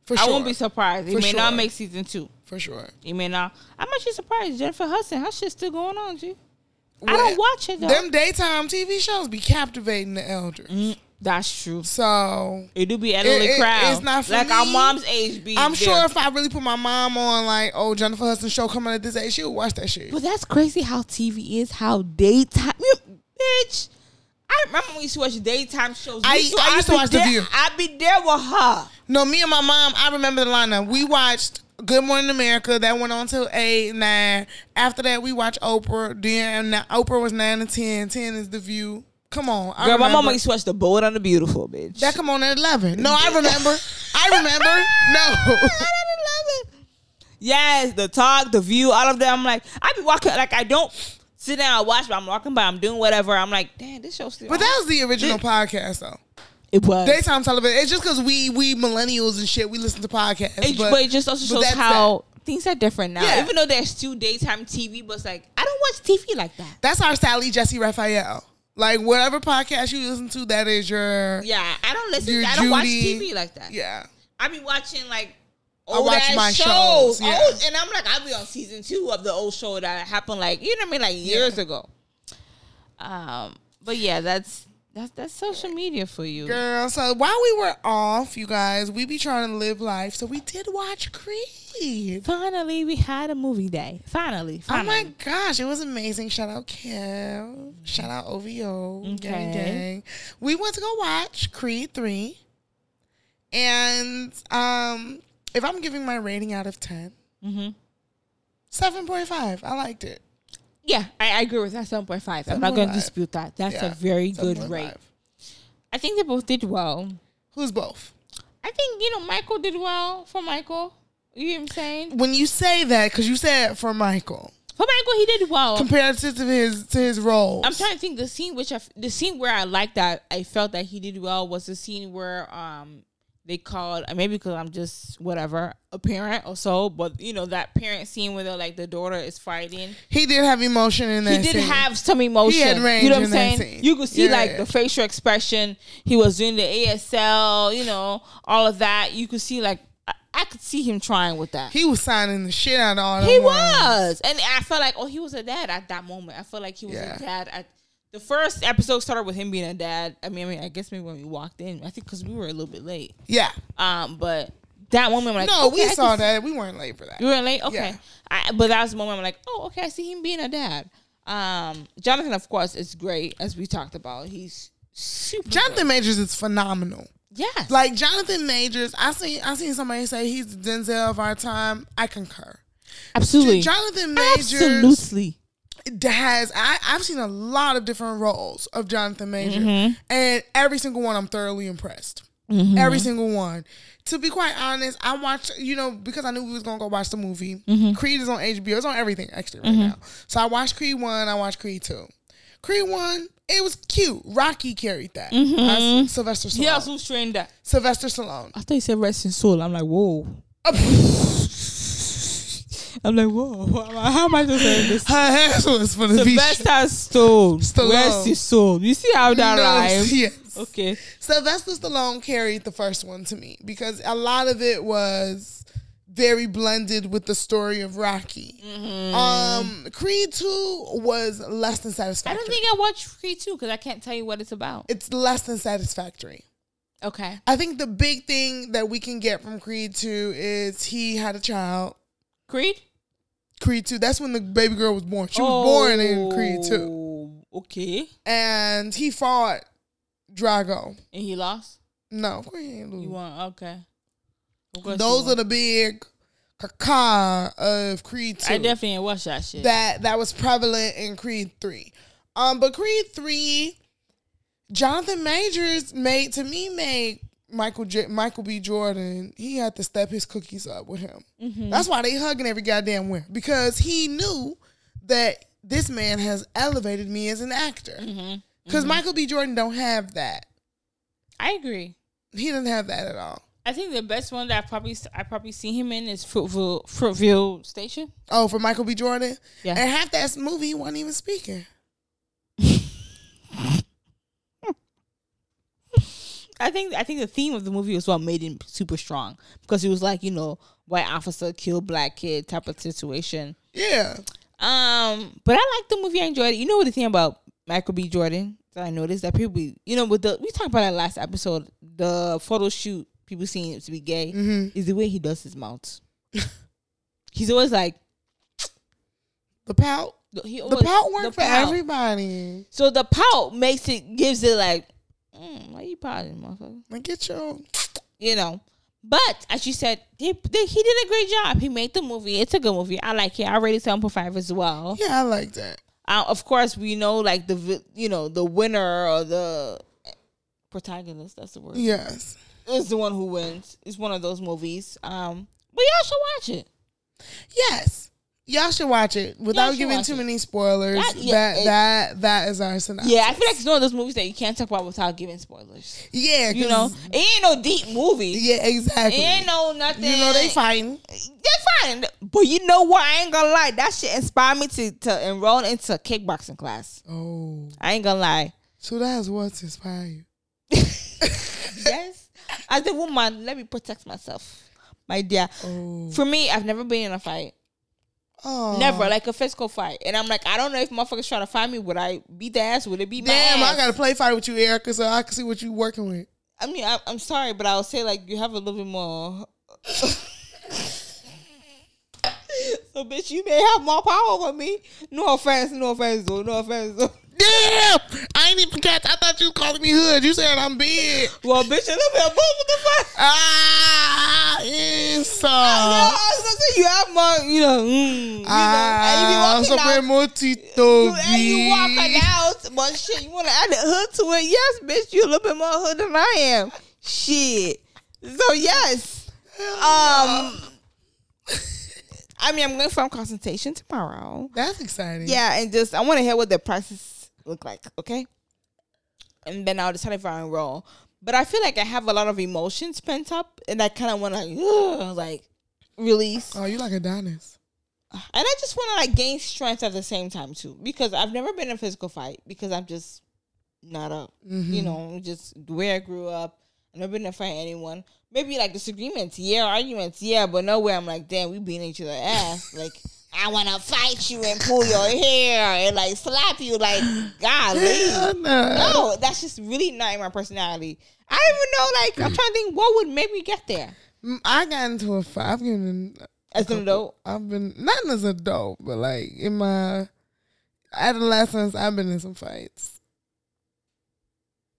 for sure. I won't be surprised. It For may not make season two. for sure. It may not. I'm actually surprised. Jennifer Hudson, her shit's still going on, G. I Well, don't watch it though. Them daytime TV shows be captivating the elders. Mm, that's true. So It do be elderly it- crowd. it's not like our mom's age. Be I'm there. sure if I really put my mom on like, oh Jennifer Hudson show coming at this age, she'll watch that shit. But that's crazy how TV is, how daytime. Bitch, I remember when we used to watch daytime shows. I- I used to watch The there, View. I'd be there with her. No, me and my mom, I remember the lineup. We watched Good Morning America. That went on till 8, 9. After that, we watched Oprah. Then Oprah was 9 and 10. 10 is The View. Come on, I Girl, my remember. mama used to watch The Bold and the Beautiful, bitch. that come on at eleven. No, I remember. I remember. No. Yes, the talk, the view, all of them. I'm like, I be walking like I don't sit down and watch, but I'm walking by, I'm doing whatever. I'm like, damn, this show's still. But on. that was the original podcast, though. it was. Daytime television. It's just because we we millennials and shit. We listen to podcasts. It, but, but, it just also shows how things are different now. Yeah. Even though there's still daytime TV, but it's like I don't watch TV like that. That's our Sally Jessy Raphael. Like whatever podcast you listen to, that is your Yeah, I don't listen. I don't watch TV like that. yeah. I be watching like I old watch my shows, shows, yeah. Old- and I'm like, I'll be on season two of the old show that happened like you know what I mean, like years ago. Um, but yeah, that's that's that's social media for you. Girl, so while we were off, you guys, we be trying to live life. So we did watch Creed. Finally, we had a movie day. Finally, Oh my gosh, it was amazing. Shout out Kev. Shout out OVO. Gang Okay. gang. We went to go watch Creed 3. And um if I'm giving my rating out of 10, Mm-hmm. 7.5. I liked it. Yeah, I, I agree with that. Seven point five. I'm not going to dispute that. That's Yeah, a very good 7.5. rate. I think they both did well. Who's both? I think you know Michael did well for Michael. You know what I'm saying? When you say that, because you said for Michael, For Michael, he did well. compared to his to his role. I'm trying to think the scene which I, the scene where I liked that I felt that he did well was the scene where um they called uh, maybe because I'm just whatever a parent or so, but you know that parent scene where they're like the daughter is fighting. He did have emotion in that He did scene. have some emotion. He had range you know what I'm saying? scene. You could see Yeah, like the facial expression. He was doing the ASL, you know, all of that. You could see like I, I could see him trying with that. He was signing the shit out of all He was, and I felt like, oh, he was a dad at that moment. I felt like he was Yeah. a dad. At the first episode started with him being a dad. I mean, I mean, I guess maybe when we walked in, I think because we were a little bit late. Yeah. Um, but that moment, I'm like, no, okay, we I saw that. We weren't late for that. You weren't late, okay. Yeah. I, but that was the moment I'm like, oh, okay, I see him being a dad. Um, Jonathan, of course, is great as we talked about. He's super. Jonathan Majors is phenomenal. yes, Like Jonathan Majors, I seen I seen somebody say he's the Denzel of our time. I concur. absolutely, Jonathan Majors absolutely. Has I, I've seen a lot of different roles of Jonathan Major, Mm-hmm. and every single one I'm thoroughly impressed. Every single one. To be quite honest, I watched you know because I knew we was gonna go watch the movie. Mm-hmm. Creed is on HBO. It's on everything actually right now. So I watched Creed one. I watched Creed two. Creed one, it was cute. Rocky carried that. Uh, Sylvester Stallone. He also trained that. Sylvester Stallone. I thought you said rest in soul. I'm like, whoa. I'm like, whoa. How am I supposed to this? Her hair was for the. Sylvester Stone. Stallone. Rest his soul. You see how that No, rhymes? yes. Okay. Sylvester Stallone carried the first one to me because a lot of it was very blended with the story of Rocky. Um, Creed Two was less than satisfactory. I don't think I watched Creed 2 because I can't tell you what it's about. it's less than satisfactory. Okay. I think the big thing that we can get from Creed Two is he had a child. Creed? Creed Two. That's when the baby girl was born. She was born in Creed two. Okay. and he fought Drago. And he lost? No, of course he ain't lose. You won? Okay. Those are the big caca of Creed Two. I definitely ain't watch that shit. that that was prevalent in Creed three. Um, but Creed three, Jonathan Majors made to me made Michael J- Michael B. Jordan. He had to step his cookies up with him. Mm-hmm. That's why they hugging every goddamn where because he knew that this man has elevated me as an actor. Mm-hmm. Because Michael B. Jordan don't have that. I agree. He doesn't have that at all. I think the best one that I probably I probably see him in is Fruitvale Fruitvale Station. Oh, for Michael B. Jordan. Yeah. And half that movie he wasn't even speaking. I think I think the theme of the movie was what made him super strong because it was like you know white officer kill black kid type of situation. Yeah. Um, but I liked the movie. I enjoyed it. You know what the thing about Michael B. Jordan that I noticed that people, be, you know, with the we talked about that last episode, the photo shoot, people seeing him to be gay Mm-hmm. is the way he does his mouth. He's always like The pout. he The pout works for pout. everybody. So the pout makes it gives it like, mm, why you pouting, motherfucker? Like get your You know. But as you said, he, he did a great job. He made the movie. It's a good movie. I like it. I rated seven point five as well. Yeah, I like that. Uh, of course, we know like the you know the winner or the protagonist. That's the word. Yes. Is the one who wins. It's one of those movies. Um, but y'all should watch it. Yes. Y'all should watch it without giving too it. many spoilers. That- That yeah, that, it- that is our synopsis. Yeah, I feel like it's one of those movies that you can't talk about without giving spoilers. yeah, You know, it ain't no deep movie. yeah, exactly. It ain't no nothing. you know they fighting. They're fine. But you know what? I ain't gonna lie. That shit inspired me to, to enroll into kickboxing class. Oh, I ain't gonna lie. so that's what's inspired you. yes. As a woman, let me protect myself. My dear. Oh, For me, I've never been in a fight. Oh. Never. Like a physical fight. And I'm like, I don't know if motherfuckers try to find me. Would I beat the ass? Would it be Damn? I gotta play fight with you, Erica, so I can see what you working with. I mean, I, I'm sorry, but I'll say like you have a little bit more. so, bitch, you may have more power over me. No offense, no offense, though. No offense, though. Damn, I ain't even catch. I thought you was calling me hood. You said I'm big. Well, bitch, a little bit of both. What the fuck? Ah, inside. I was gonna say you have more, you know, mm, you know, Ah, and you be walking out. You, and you walking out, but shit, you want to add the hood to it? Yes, bitch, you a little bit more hood than I am. Shit. So yes, um, I mean, I'm going for consultation tomorrow. That's exciting. Yeah, and just I want to hear what the prices look like. Okay, and then I'll decide if I enroll. But I feel like I have a lot of emotions pent up, and I kind of want to like, release. Oh, you like Adonis? And I just want to like gain strength at the same time too, because I've never been in a physical fight because I'm just not a, you mm-hmm. know, just the way I grew up. I've never been in a fight anyone. Maybe like disagreements, yeah, arguments, yeah, but nowhere I'm like, damn, we beating each other ass. Like I want to fight you and pull your hair and like slap you, like golly. no. No, that's just really not in my personality. I don't even know. Like I'm trying to think, what would make me get there Mm, I got into a fight. I've given as an adult? I've been not as an adult, but like in my adolescence, I've been in some fights.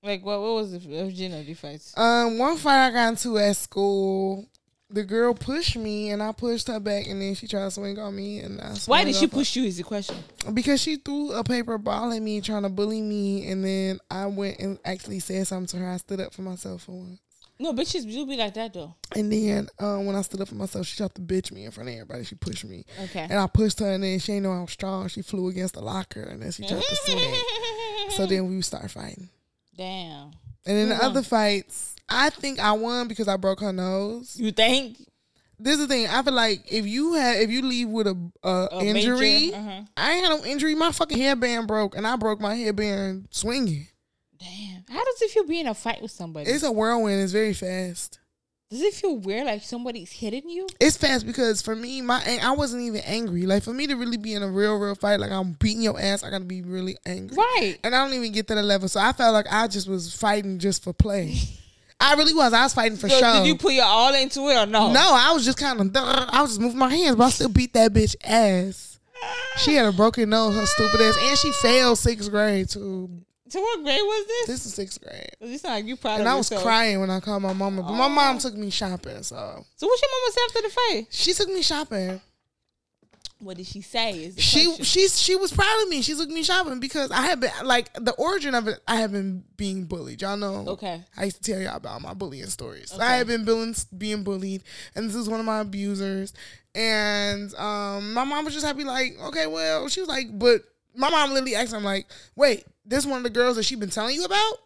Like what? What was the virginity fights? Um, one fight I got into at school, the girl pushed me and I pushed her back, and then she tried to swing on me, and I Why did she her- push you? Is the question. Because she threw a paper ball at me, trying to bully me, and then I went and actually said something to her. I stood up for myself for once. No, bitches do be like that though. And then um, when I stood up for myself, she tried to bitch me in front of everybody. She pushed me. Okay. And I pushed her, and then she didn't know I was strong. She flew against the locker, and then she tried to swing. So then we started fighting. Damn. And then the won? other fights, I think I won because I broke her nose. You think? This is the thing. I feel like if you had, if you leave with a, a, A injury, uh-huh. I ain't had no injury. My fucking headband broke, and I broke my headband swinging. Damn. How does it feel being in a fight with somebody? It's a whirlwind. It's very fast. Does it feel weird like somebody's hitting you? It's fast because for me, my I wasn't even angry. Like for me to really be in a real, real fight, like I'm beating your ass, I gotta be really angry. Right. And I don't even get to the level. So I felt like I just was fighting just for play. I really was. I was fighting for So show. did you put your all into it or no? no, I was just kind of. I was just moving my hands, but I still beat that bitch ass. She had a broken nose, her stupid ass, and she failed sixth grade too. So what grade was this? This is sixth grade, You sound like you proud and I was yourself. crying when I called my mama. But my mom took me shopping, so So what's your mama say after the fight? she took me shopping. What did she say? She question. she's she was proud of me. She took me shopping because I had been like the origin of it. I have been being bullied. Y'all know. Okay. I used to tell y'all about my bullying stories. Okay. I had been being being bullied, and this is one of my abusers. And um, my mom was just happy, like, okay, well, she was like, but my mom literally asked, I'm like, wait, this one of the girls that she been telling you about?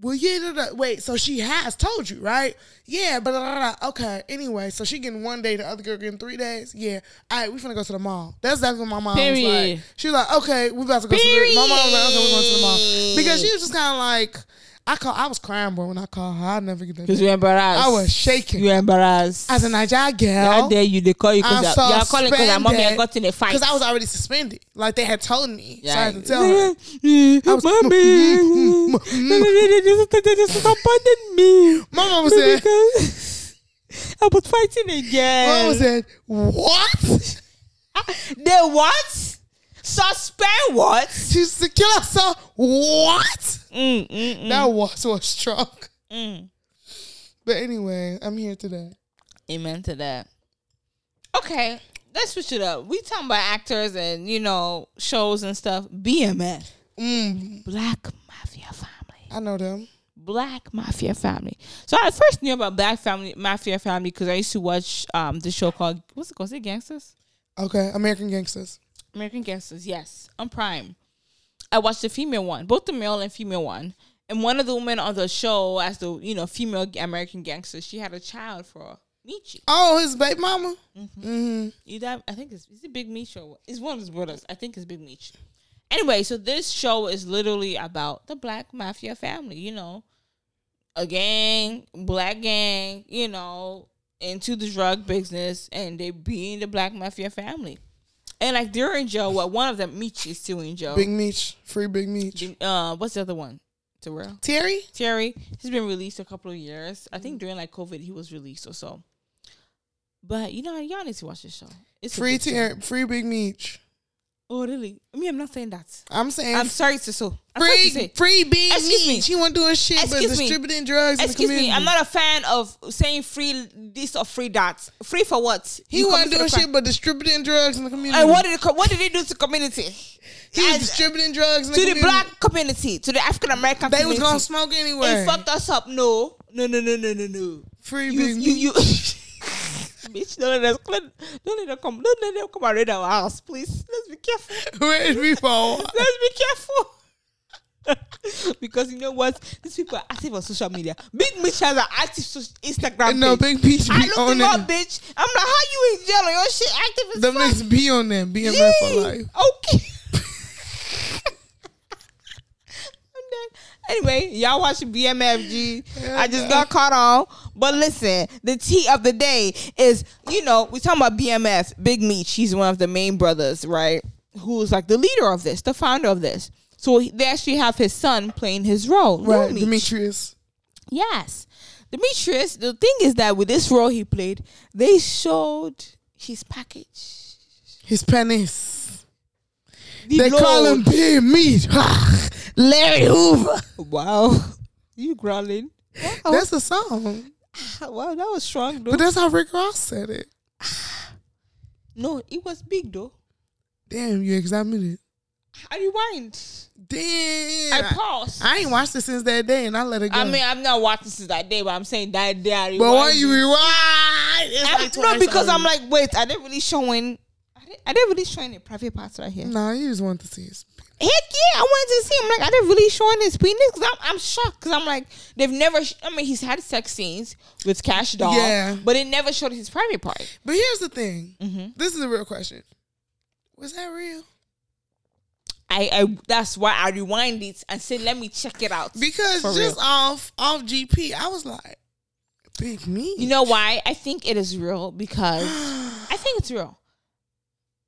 Well, yeah, da, da. wait, so she has told you, right? Yeah, but okay. Anyway, so she getting one day, the other girl getting three days. Yeah, all right, we finna go to the mall. That's exactly what my mom was like. She was like, okay, we about to go to the. My mom was like, okay, we're going to the mall because she was just kind of like, I call, I was crying, boy, when I called her. I'll never get that. Because you embarrassed. I was shaking. You embarrassed. As a Nigerian girl, How dare you? They call you because so y'all calling because our mommy had got in a fight. because I was already suspended. Like they had told me, so I had to tell her. I was- mommy, this is abandoned me. My mama said, I was fighting again. my mama said, what? They what? Suspend what? She said, kill herself. What? Mm, mm, mm. That was was strong. Mm. But anyway, I'm here today. Amen to that. Okay. let's switch it up. We talking about actors and you know shows and stuff. BMF, Mm, Black Mafia Family. I know them. Black Mafia Family. So I first knew about Black Family Mafia Family because I used to watch um the show called what's it called? Is it Gangsters? Okay, American Gangsters. American Gangsters, yes, on Prime. I watched the female one, both the male and female one. And one of the women on the show, as the you know female American gangster, she had a child for Michi. Oh, his baby mama. Mm-hmm. Mm-hmm. You Either I think it's is it Big Meech or? It's one of his brothers. I think it's Big Meech. Anyway, so this show is literally about the black mafia family. You know, a gang, black gang. You know, into the drug business, and they being the black mafia family. And like they're in jail. Well, one of them, Meech, is still in jail. Big Meech. Free Big Meech. uh, what's the other one? Terrell. Terry? Terry, he's been released a couple of years. I think during like COVID, he was released or so. But you know, y'all need to watch this show. It's Free. Terry. Free Big Meech. Oh, really? Mean, I'm not saying that. I'm saying I'm sorry to so. I'm sorry to free, free Big Excuse me. Meech. He wasn't doing shit but Excuse me. distributing drugs in the Excuse community. me, I'm not a fan of saying free this or free that. Free for what? He You wasn't doing shit but distributing drugs in the community. And what did it, what did he do to community? he was distributing drugs in to the black community, to the African American They community. was gonna smoke anyway. and fucked us up. No, no, no, no, no, no, no. Free You, Big you, you. Bitch, don't let us don't let them come don't let them come and raid our house, please. Let's be careful. Where's before? Let's be careful. because you know what? These people are active on social media. Big Mitch has an active so- Instagram No, page. Big Meech I be looked on him up, bitch. I'm like, how you in jail your shit active as Them fuck? niggas be on them. BMF for life. Okay. Anyway, y'all watching BMFG. I just got caught on. But listen, the tea of the day is, you know, we talking about BMF, Big Meech. He's one of the main brothers, right? Who's like the leader of this, the founder of this. So they actually have his son playing his role. Right, Meech. Demetrius. Yes. Demetrius, the thing is that with this role he played, they showed his package. His penis. The They call load. him Big Meech. Larry Hoover. Wow. You growling. Wow. That's a song. Ah, wow, that was strong though. But that's how Rick Ross said it. no, it was big though. Damn, you examined it. I rewind. Damn. I paused. I ain't watched it since that day and I let it go. I mean, I'm not watching since that day, but I'm saying that day I rewind. but why you rewind? It's I- like no, because I'm like, wait, are they really showing? Are they, really showing the private parts right here? Nah, you just want to see his. Heck yeah, I wanted to see him. Like, are they really showing his penis? Because I'm, I'm shocked. Because I'm like, they've never. Sh- I mean, he's had sex scenes with Kash Doll, Yeah. but it never showed his private part. But here's the thing. Mm-hmm. This is a real question. Was that real? I, I that's why I rewind it and said, let me check it out. Because just real. off off GP, I was like, Big me. You know why? I think it is real because I think it's real.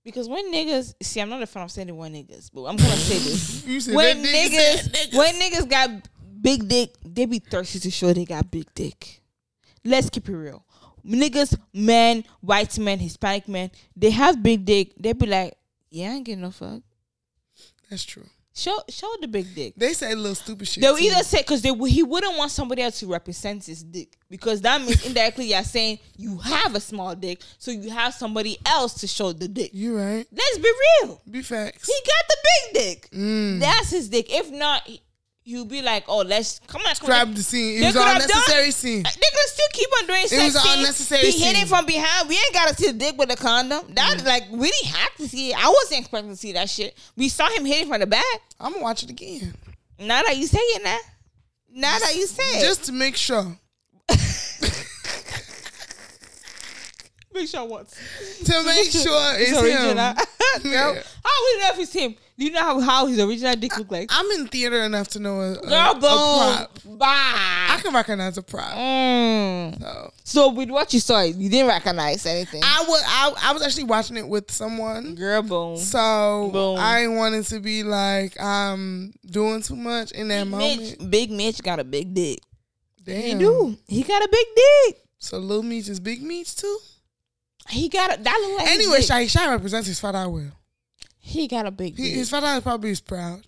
Because when niggas see, I'm not a fan of saying the word niggas, but I'm gonna say this. When niggas, niggas. when niggas got big dick, they be thirsty to show they got big dick. Let's keep it real. Niggas, men, white men, Hispanic men, they have big dick. They be like, yeah, I ain't getting no fuck. That's true. Show, show the big dick. They say little stupid shit. They'll too. either say because they he wouldn't want somebody else to represent his dick because that means indirectly you're saying you have a small dick, so you have somebody else to show the dick. You right. Let's be real. Be facts. He got the big dick. Mm. That's his dick. If not, he- he'll be like, "Oh, let's come on." Grab the scene. It They was an unnecessary done- scene. They could still keep on doing sex was all scenes. necessary He hit scene. it from behind. We ain't gotta see the dick with the condom. That Mm. like we didn't have to see it. I wasn't expecting to see that shit. We saw him hit it from the back. I'm gonna watch it again Now that you say it, now, now that you say it, just to make sure. Make sure what. To make sure it's, It's him. Yeah. how we know if it's him? Do you know how, how his original dick look like? I'm in theater enough to know a, Girl, a prop. boom, I can recognize a prop. Mm. So So with what you saw, you didn't recognize anything. I was I, I was actually watching it with someone. Girl, boom. So Boom. I wanted to be like I'm doing too much in that Big moment. Mitch, Big Mitch got a big dick. Damn. He do. He got a big dick. So little Meech is Big Meech too. He got a that look like Anyway, dick. Shy Shy represents his father well. He got a big He, dick. his fat eye probably is proud.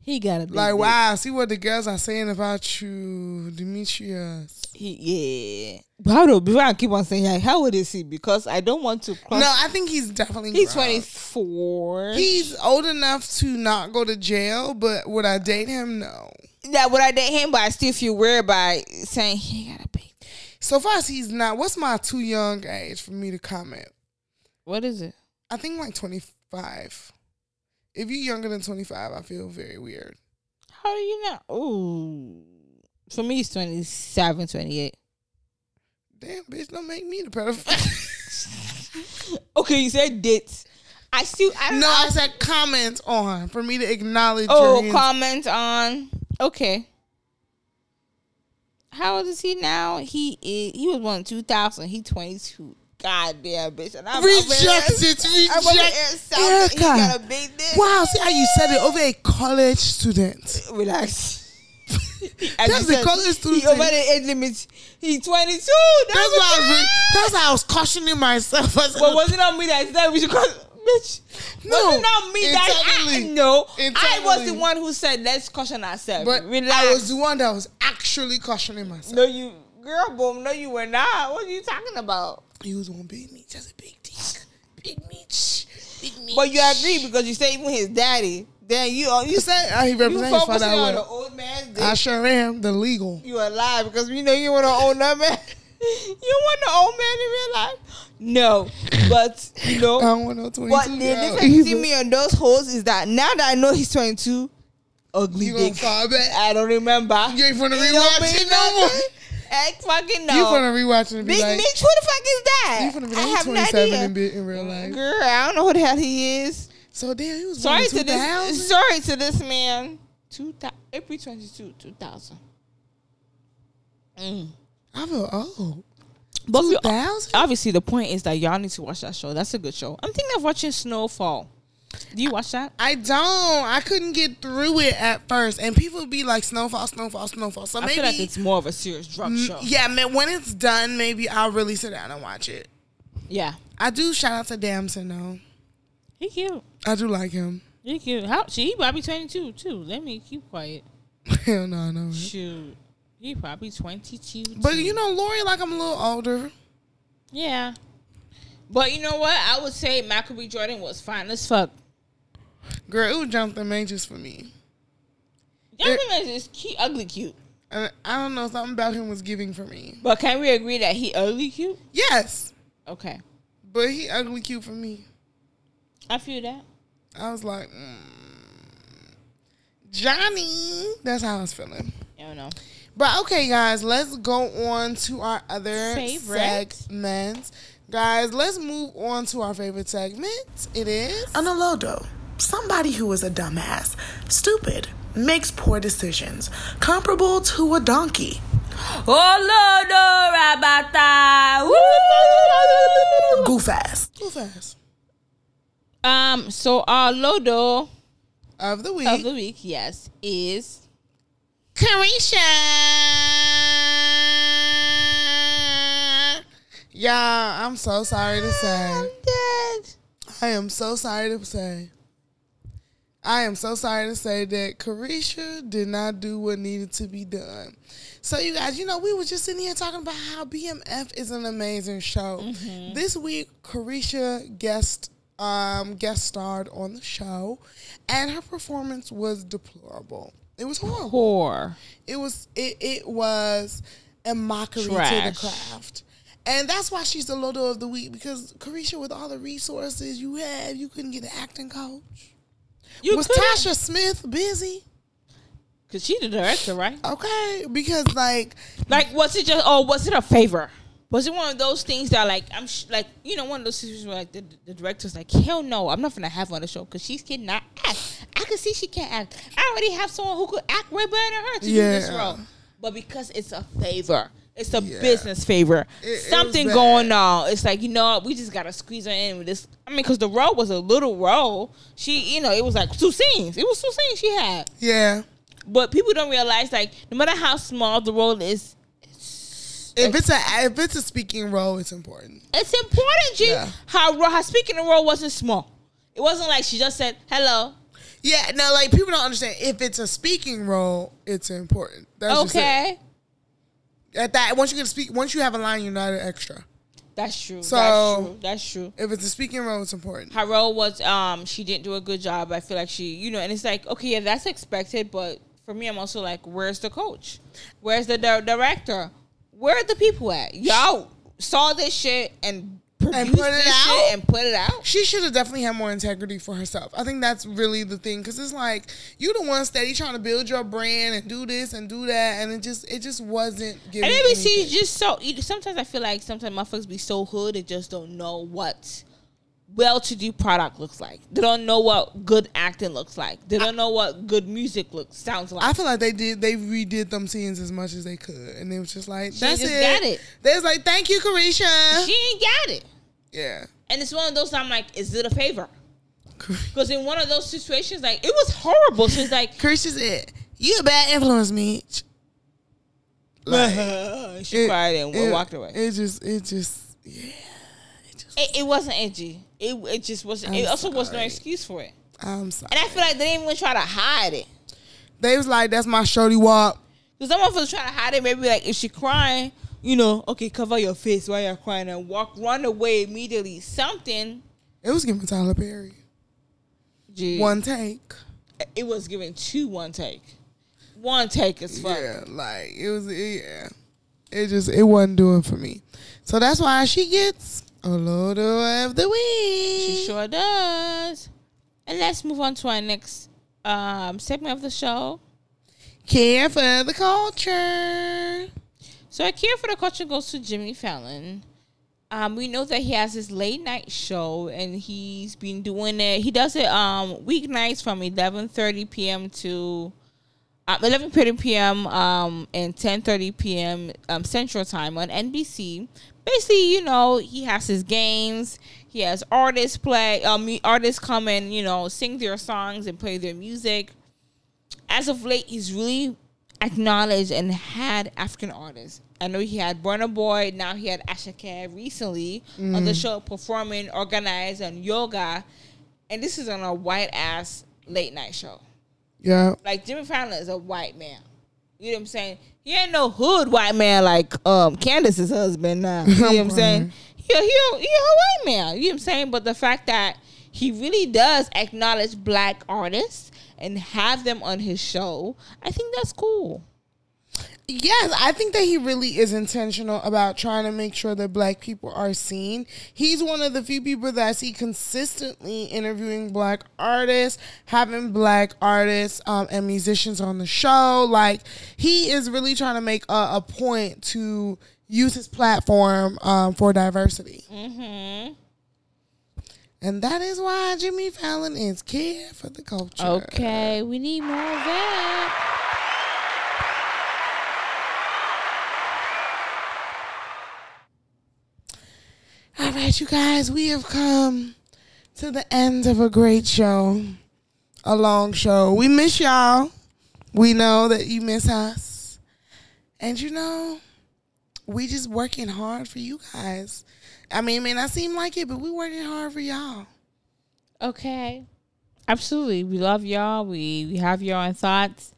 He got a big Like, dick. wow, see what the girls are saying about you, Demetrius. He, yeah. But how do before I keep on saying like, how old is he? Because I don't want to cross. No, I think he's definitely. he's grown. twenty four. He's old enough to not go to jail, but would I date him? No. that would I date him, but I still feel weird by saying he got a big. So far as he's not, what's my too young age for me to comment? What is it? I think like 25. If you're younger than 25, I feel very weird. How do you know? Ooh, for me, it's 27, 28. Damn, bitch, don't make me the pedophile. Okay, you said dates. I still. I don't no, know. I said comment on for me to acknowledge. Oh, your comment on. Okay. How old is he now? He is. He was born in two thousand. He twenty two. God damn, bitch. And I'm Rejected, I'm over here reject- South, He Erica. got a big dick. Wow, see how you said it over a college student. Relax. That's the college student. He over the age limit. He twenty two. That's why I was, that's why I was cautioning myself. I said, But was it on me that said we should call bitch? No, not me that I no? I was the one who said let's caution ourselves. but Relax. I was the one that was actually cautioning myself. no, you girl, boom. No, you were not. What are you talking about? He was on big meat, just a big dick, big meat, big meat. But you agree because you say even his daddy. Then you you You say uh, he represents his focusing on the old dick. I sure am the legal. you a lie because you know you want to own that man. you want the old man in real life? No, but you know. I don't want no twenty But two. the difference between me and those hoes is that now that I know he's 22, ugly You gonna dick. I don't remember. You ain't don't rewatch it no more. Heck fucking no. You finna rewatch it and be Big like, Mitch, who the fuck is that? you finna be I like, have he's no 27 idea. in, bit in real life. Girl, I don't know who the hell he is. So damn, he was Sorry to this. Sorry to this man. Two April 22, 2000. Mm. I feel old. But we- 2000? obviously, the point is that y'all need to watch that show. That's a good show. I'm thinking of watching Snowfall. Do you watch that? I don't. I couldn't get through it at first, and people be like, "Snowfall, snowfall, snowfall." So I maybe, feel like it's more of a serious drug Mm, show. yeah, man. When it's done, maybe I'll really sit down and watch it. Yeah. I do shout out to Damson though. He cute. I do like him. He cute. How she he probably 22 too. Let me keep quiet. Hell no, I know. Shoot. He probably 22. But you know, Lori, like I'm a little older. Yeah. But you know what? I would say Michael B. Jordan was fine as fuck. Girl, it was Jonathan Majors for me. Jonathan Majors is cute, ugly cute. And I don't know, something about him was giving for me. But can we agree that he ugly cute? Yes, Okay. but he ugly cute for me. I feel that. I was like, mm, Johnny. That's how I was feeling. I don't know. But okay, guys, let's go on to our other Favorite? segments. Guys, let's move on to our favorite segment. It is An Olodo, somebody who is a dumbass, stupid, makes poor decisions, comparable to a donkey. Goof ass. Too fast Um. So our Lodo of the week. of the week, yes, is Caresha. Yeah, I'm so sorry to say. dead. I am so sorry to say. I am so sorry to say that Caresha did not do what needed to be done. So, you guys, you know, we were just sitting here talking about how BMF is an amazing show. This week, Carisha guest um, guest starred on the show, and her performance was deplorable. It was horrible. Poor. It was it it was a mockery to the craft. And that's why she's the Lodo of the week because Caresha, with all the resources you have, you couldn't get an acting coach. You was could've- Tasha Smith busy? Cause she the director, right? Okay, because like Like, was it just? Oh, was it a favor? Was it one of those things that, like, I'm sh- like, you know, one of those situations where like the, the director's like, hell no, I'm not gonna have her on the show because she cannot act. I can see she can't act. I already have someone who could act way better than her to do this role. But because it's a favor, it's a Yeah. business favor. It- it Something bad. going on. It's like you know, we just gotta squeeze her in with this. I mean, because the role was a little role. She, you know, it was like two scenes. It was two scenes she had. yeah, But people don't realize, like, no matter how small the role is, if it's a if it's a speaking role, it's important. it's important, G. Yeah. Her, her speaking role wasn't small. It wasn't like she just said hello. Yeah, no, like people don't understand. If it's a speaking role, it's important. That's. Okay, At that, once you get to speak, once you have a line, you're not an extra. that's true. So- that's true. That's true. If it's a speaking role, it's important. her role was um she didn't do a good job. I feel like she you know, and it's like okay, yeah, that's expected, but for me, I'm also like, where's the coach? Where's the di- director? Where are the people at? Y'all saw this shit and produced put it this out? shit and put it out. She should have definitely had more integrity for herself. I think that's really the thing because it's like you the one steady trying to build your brand and do this and do that, and it just it just wasn't giving. And maybe she's just so. Sometimes I feel like sometimes motherfuckers be so hood they just don't know what well-to-do product looks like. They don't know what good acting looks like. They don't know what good music looks sounds like. I feel like they did. They redid them scenes as much as they could, and it was just like that's just it. got it. They was like, "Thank you, Caresha." she ain't got it. yeah, And it's one of those I'm like, is it a favor? Because in one of those situations, like it was horrible. It's like Caresha said, "You a bad influence, Mitch." Like, she cried and it- walked away. It just, it just, yeah. It, it wasn't edgy. It it just wasn't. I'm it also was no sorry. excuse for it. I'm sorry. And I feel like they didn't even try to hide it. They was like, "That's my shorty walk." Because some of us try to hide it. Maybe like if she crying, you know, okay, cover your face while you're crying and walk, run away immediately. Something. It was giving Tyler Perry Gee, one take. It was given two one take. One take is fun. Yeah, like it was. Yeah, it just it wasn't doing for me. So that's why she gets a load of the week. She sure does. And let's move on to our next um, segment of the show. care for the culture. So our care for the culture goes to Jimmy Fallon. Um, we know that he has his late night show, and he's been doing it. He does it um weeknights from eleven thirty p.m. to eleven thirty p.m. um and ten thirty p.m. Um, Central Time on NBC. Basically, you know, he has his games. He has artists play, um, artists come and you know sing their songs and play their music as of late, he's really acknowledged and had African artists. I know he had Burna Boy. Now he had Asake recently on the show performing, organized, and yoga. And this is on a white ass late night show. Yeah, Like Jimmy Fallon is a white man. You know what I'm saying? He ain't no hood white man like um Candace's husband now. You know what I'm saying? He a, he, he a white man. You know what I'm saying? But the fact that he really does acknowledge black artists and have them on his show, I think that's cool. Yes, I think that he really is intentional about trying to make sure that black people are seen. He's one of the few people that I see consistently interviewing black artists, having black artists um, and musicians on the show. Like, he is really trying to make a, a point to use his platform um, for diversity. Mm-hmm. And that is why Jimmy Fallon is care for the culture. Okay, we need more of that. All right, you guys, we have come to the end of a great show, a long show. We miss y'all. We know that you miss us. And you know, we just working hard for you guys. I mean, it may not seem like it, but we working hard for y'all. Okay. Absolutely. We love y'all. We we have your own thoughts.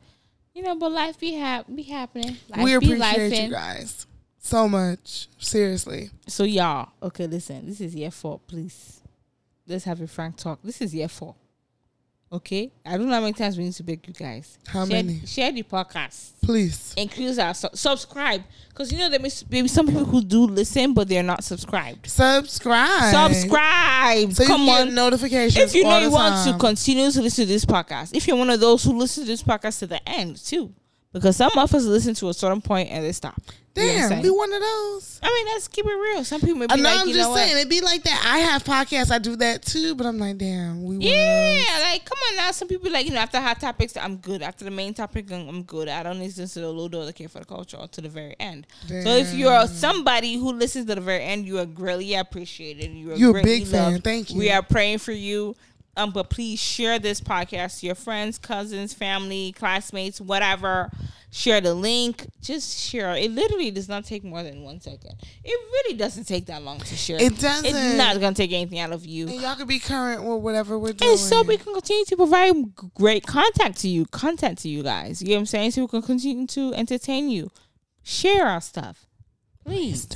You know, but life be hap- be happening. Life we be appreciate you guys so much. Seriously. So y'all, okay, listen. This is your fault, please. Let's have a frank talk. This is your fault. Okay, I don't know how many times we need to beg you guys. How share, many? Share the podcast. Please. Increase our su- subscribe because you know there may be some people who do listen but they're not subscribed. Subscribe. Subscribe. So you Come on. notifications. If you know you want to continue to listen to this podcast, if you're one of those who listen to this podcast to the end too, because some of us listen to a certain point and they stop. Damn, be one of those. I mean, let's keep it real. Some people may be I know, like, I'm you just know saying, what? it'd be like that. I have podcasts, I do that too, but I'm like, damn, we Yeah, like come on now. Some people like you know after hot topics, I'm good. After the main topic, I'm good. I don't listen to the low door the care for the culture or to the very end. So if you're somebody who listens to the very end, you are greatly appreciated. You are You a big fan. Thank you. We are praying for you. Um, but please share this podcast to your friends, cousins, family, classmates, whatever. Share the link. Just share. It literally does not take more than one second. It really doesn't take that long to share. It doesn't. It's not gonna take anything out of you. And y'all can be current with whatever we're doing. And so we can continue to provide great content to you, content to you guys. You know what I'm saying? So we can continue to entertain you. Share our stuff. Please.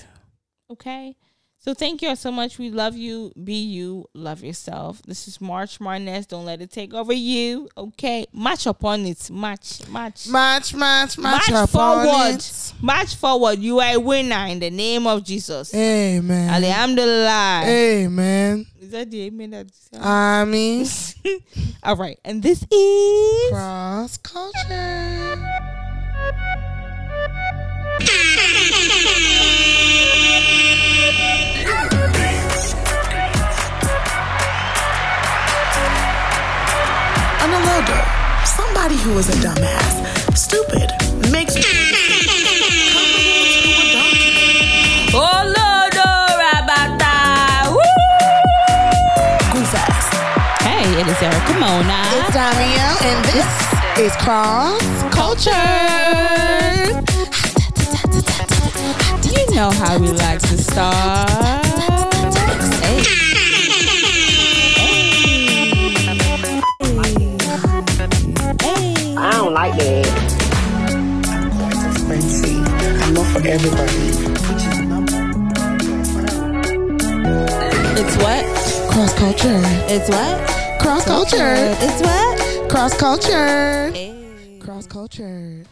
Okay? So thank you all so much. We love you. Be you. Love yourself. This is March Marnez. Don't let it take over you. Okay? Match upon it. Match. Match. Match, match, match, Match forward. on it. Match forward. You are a winner in the name of Jesus. Amen. Alhamdulillah. Amen. Is that the amen that I mean, All right. And this is cross culture. On a low somebody who is a dumbass, stupid, makes comparable to a. Oh Lord, Rabata. Goof ass. Hey, it is Erica Mona. It's Damiel, and this is cross culture. Know how we like to start. Hey. I don't like that. I'm not for everybody. It's what? Cross culture. It's what? Cross culture. It's what? Cross culture. Hey. Cross culture.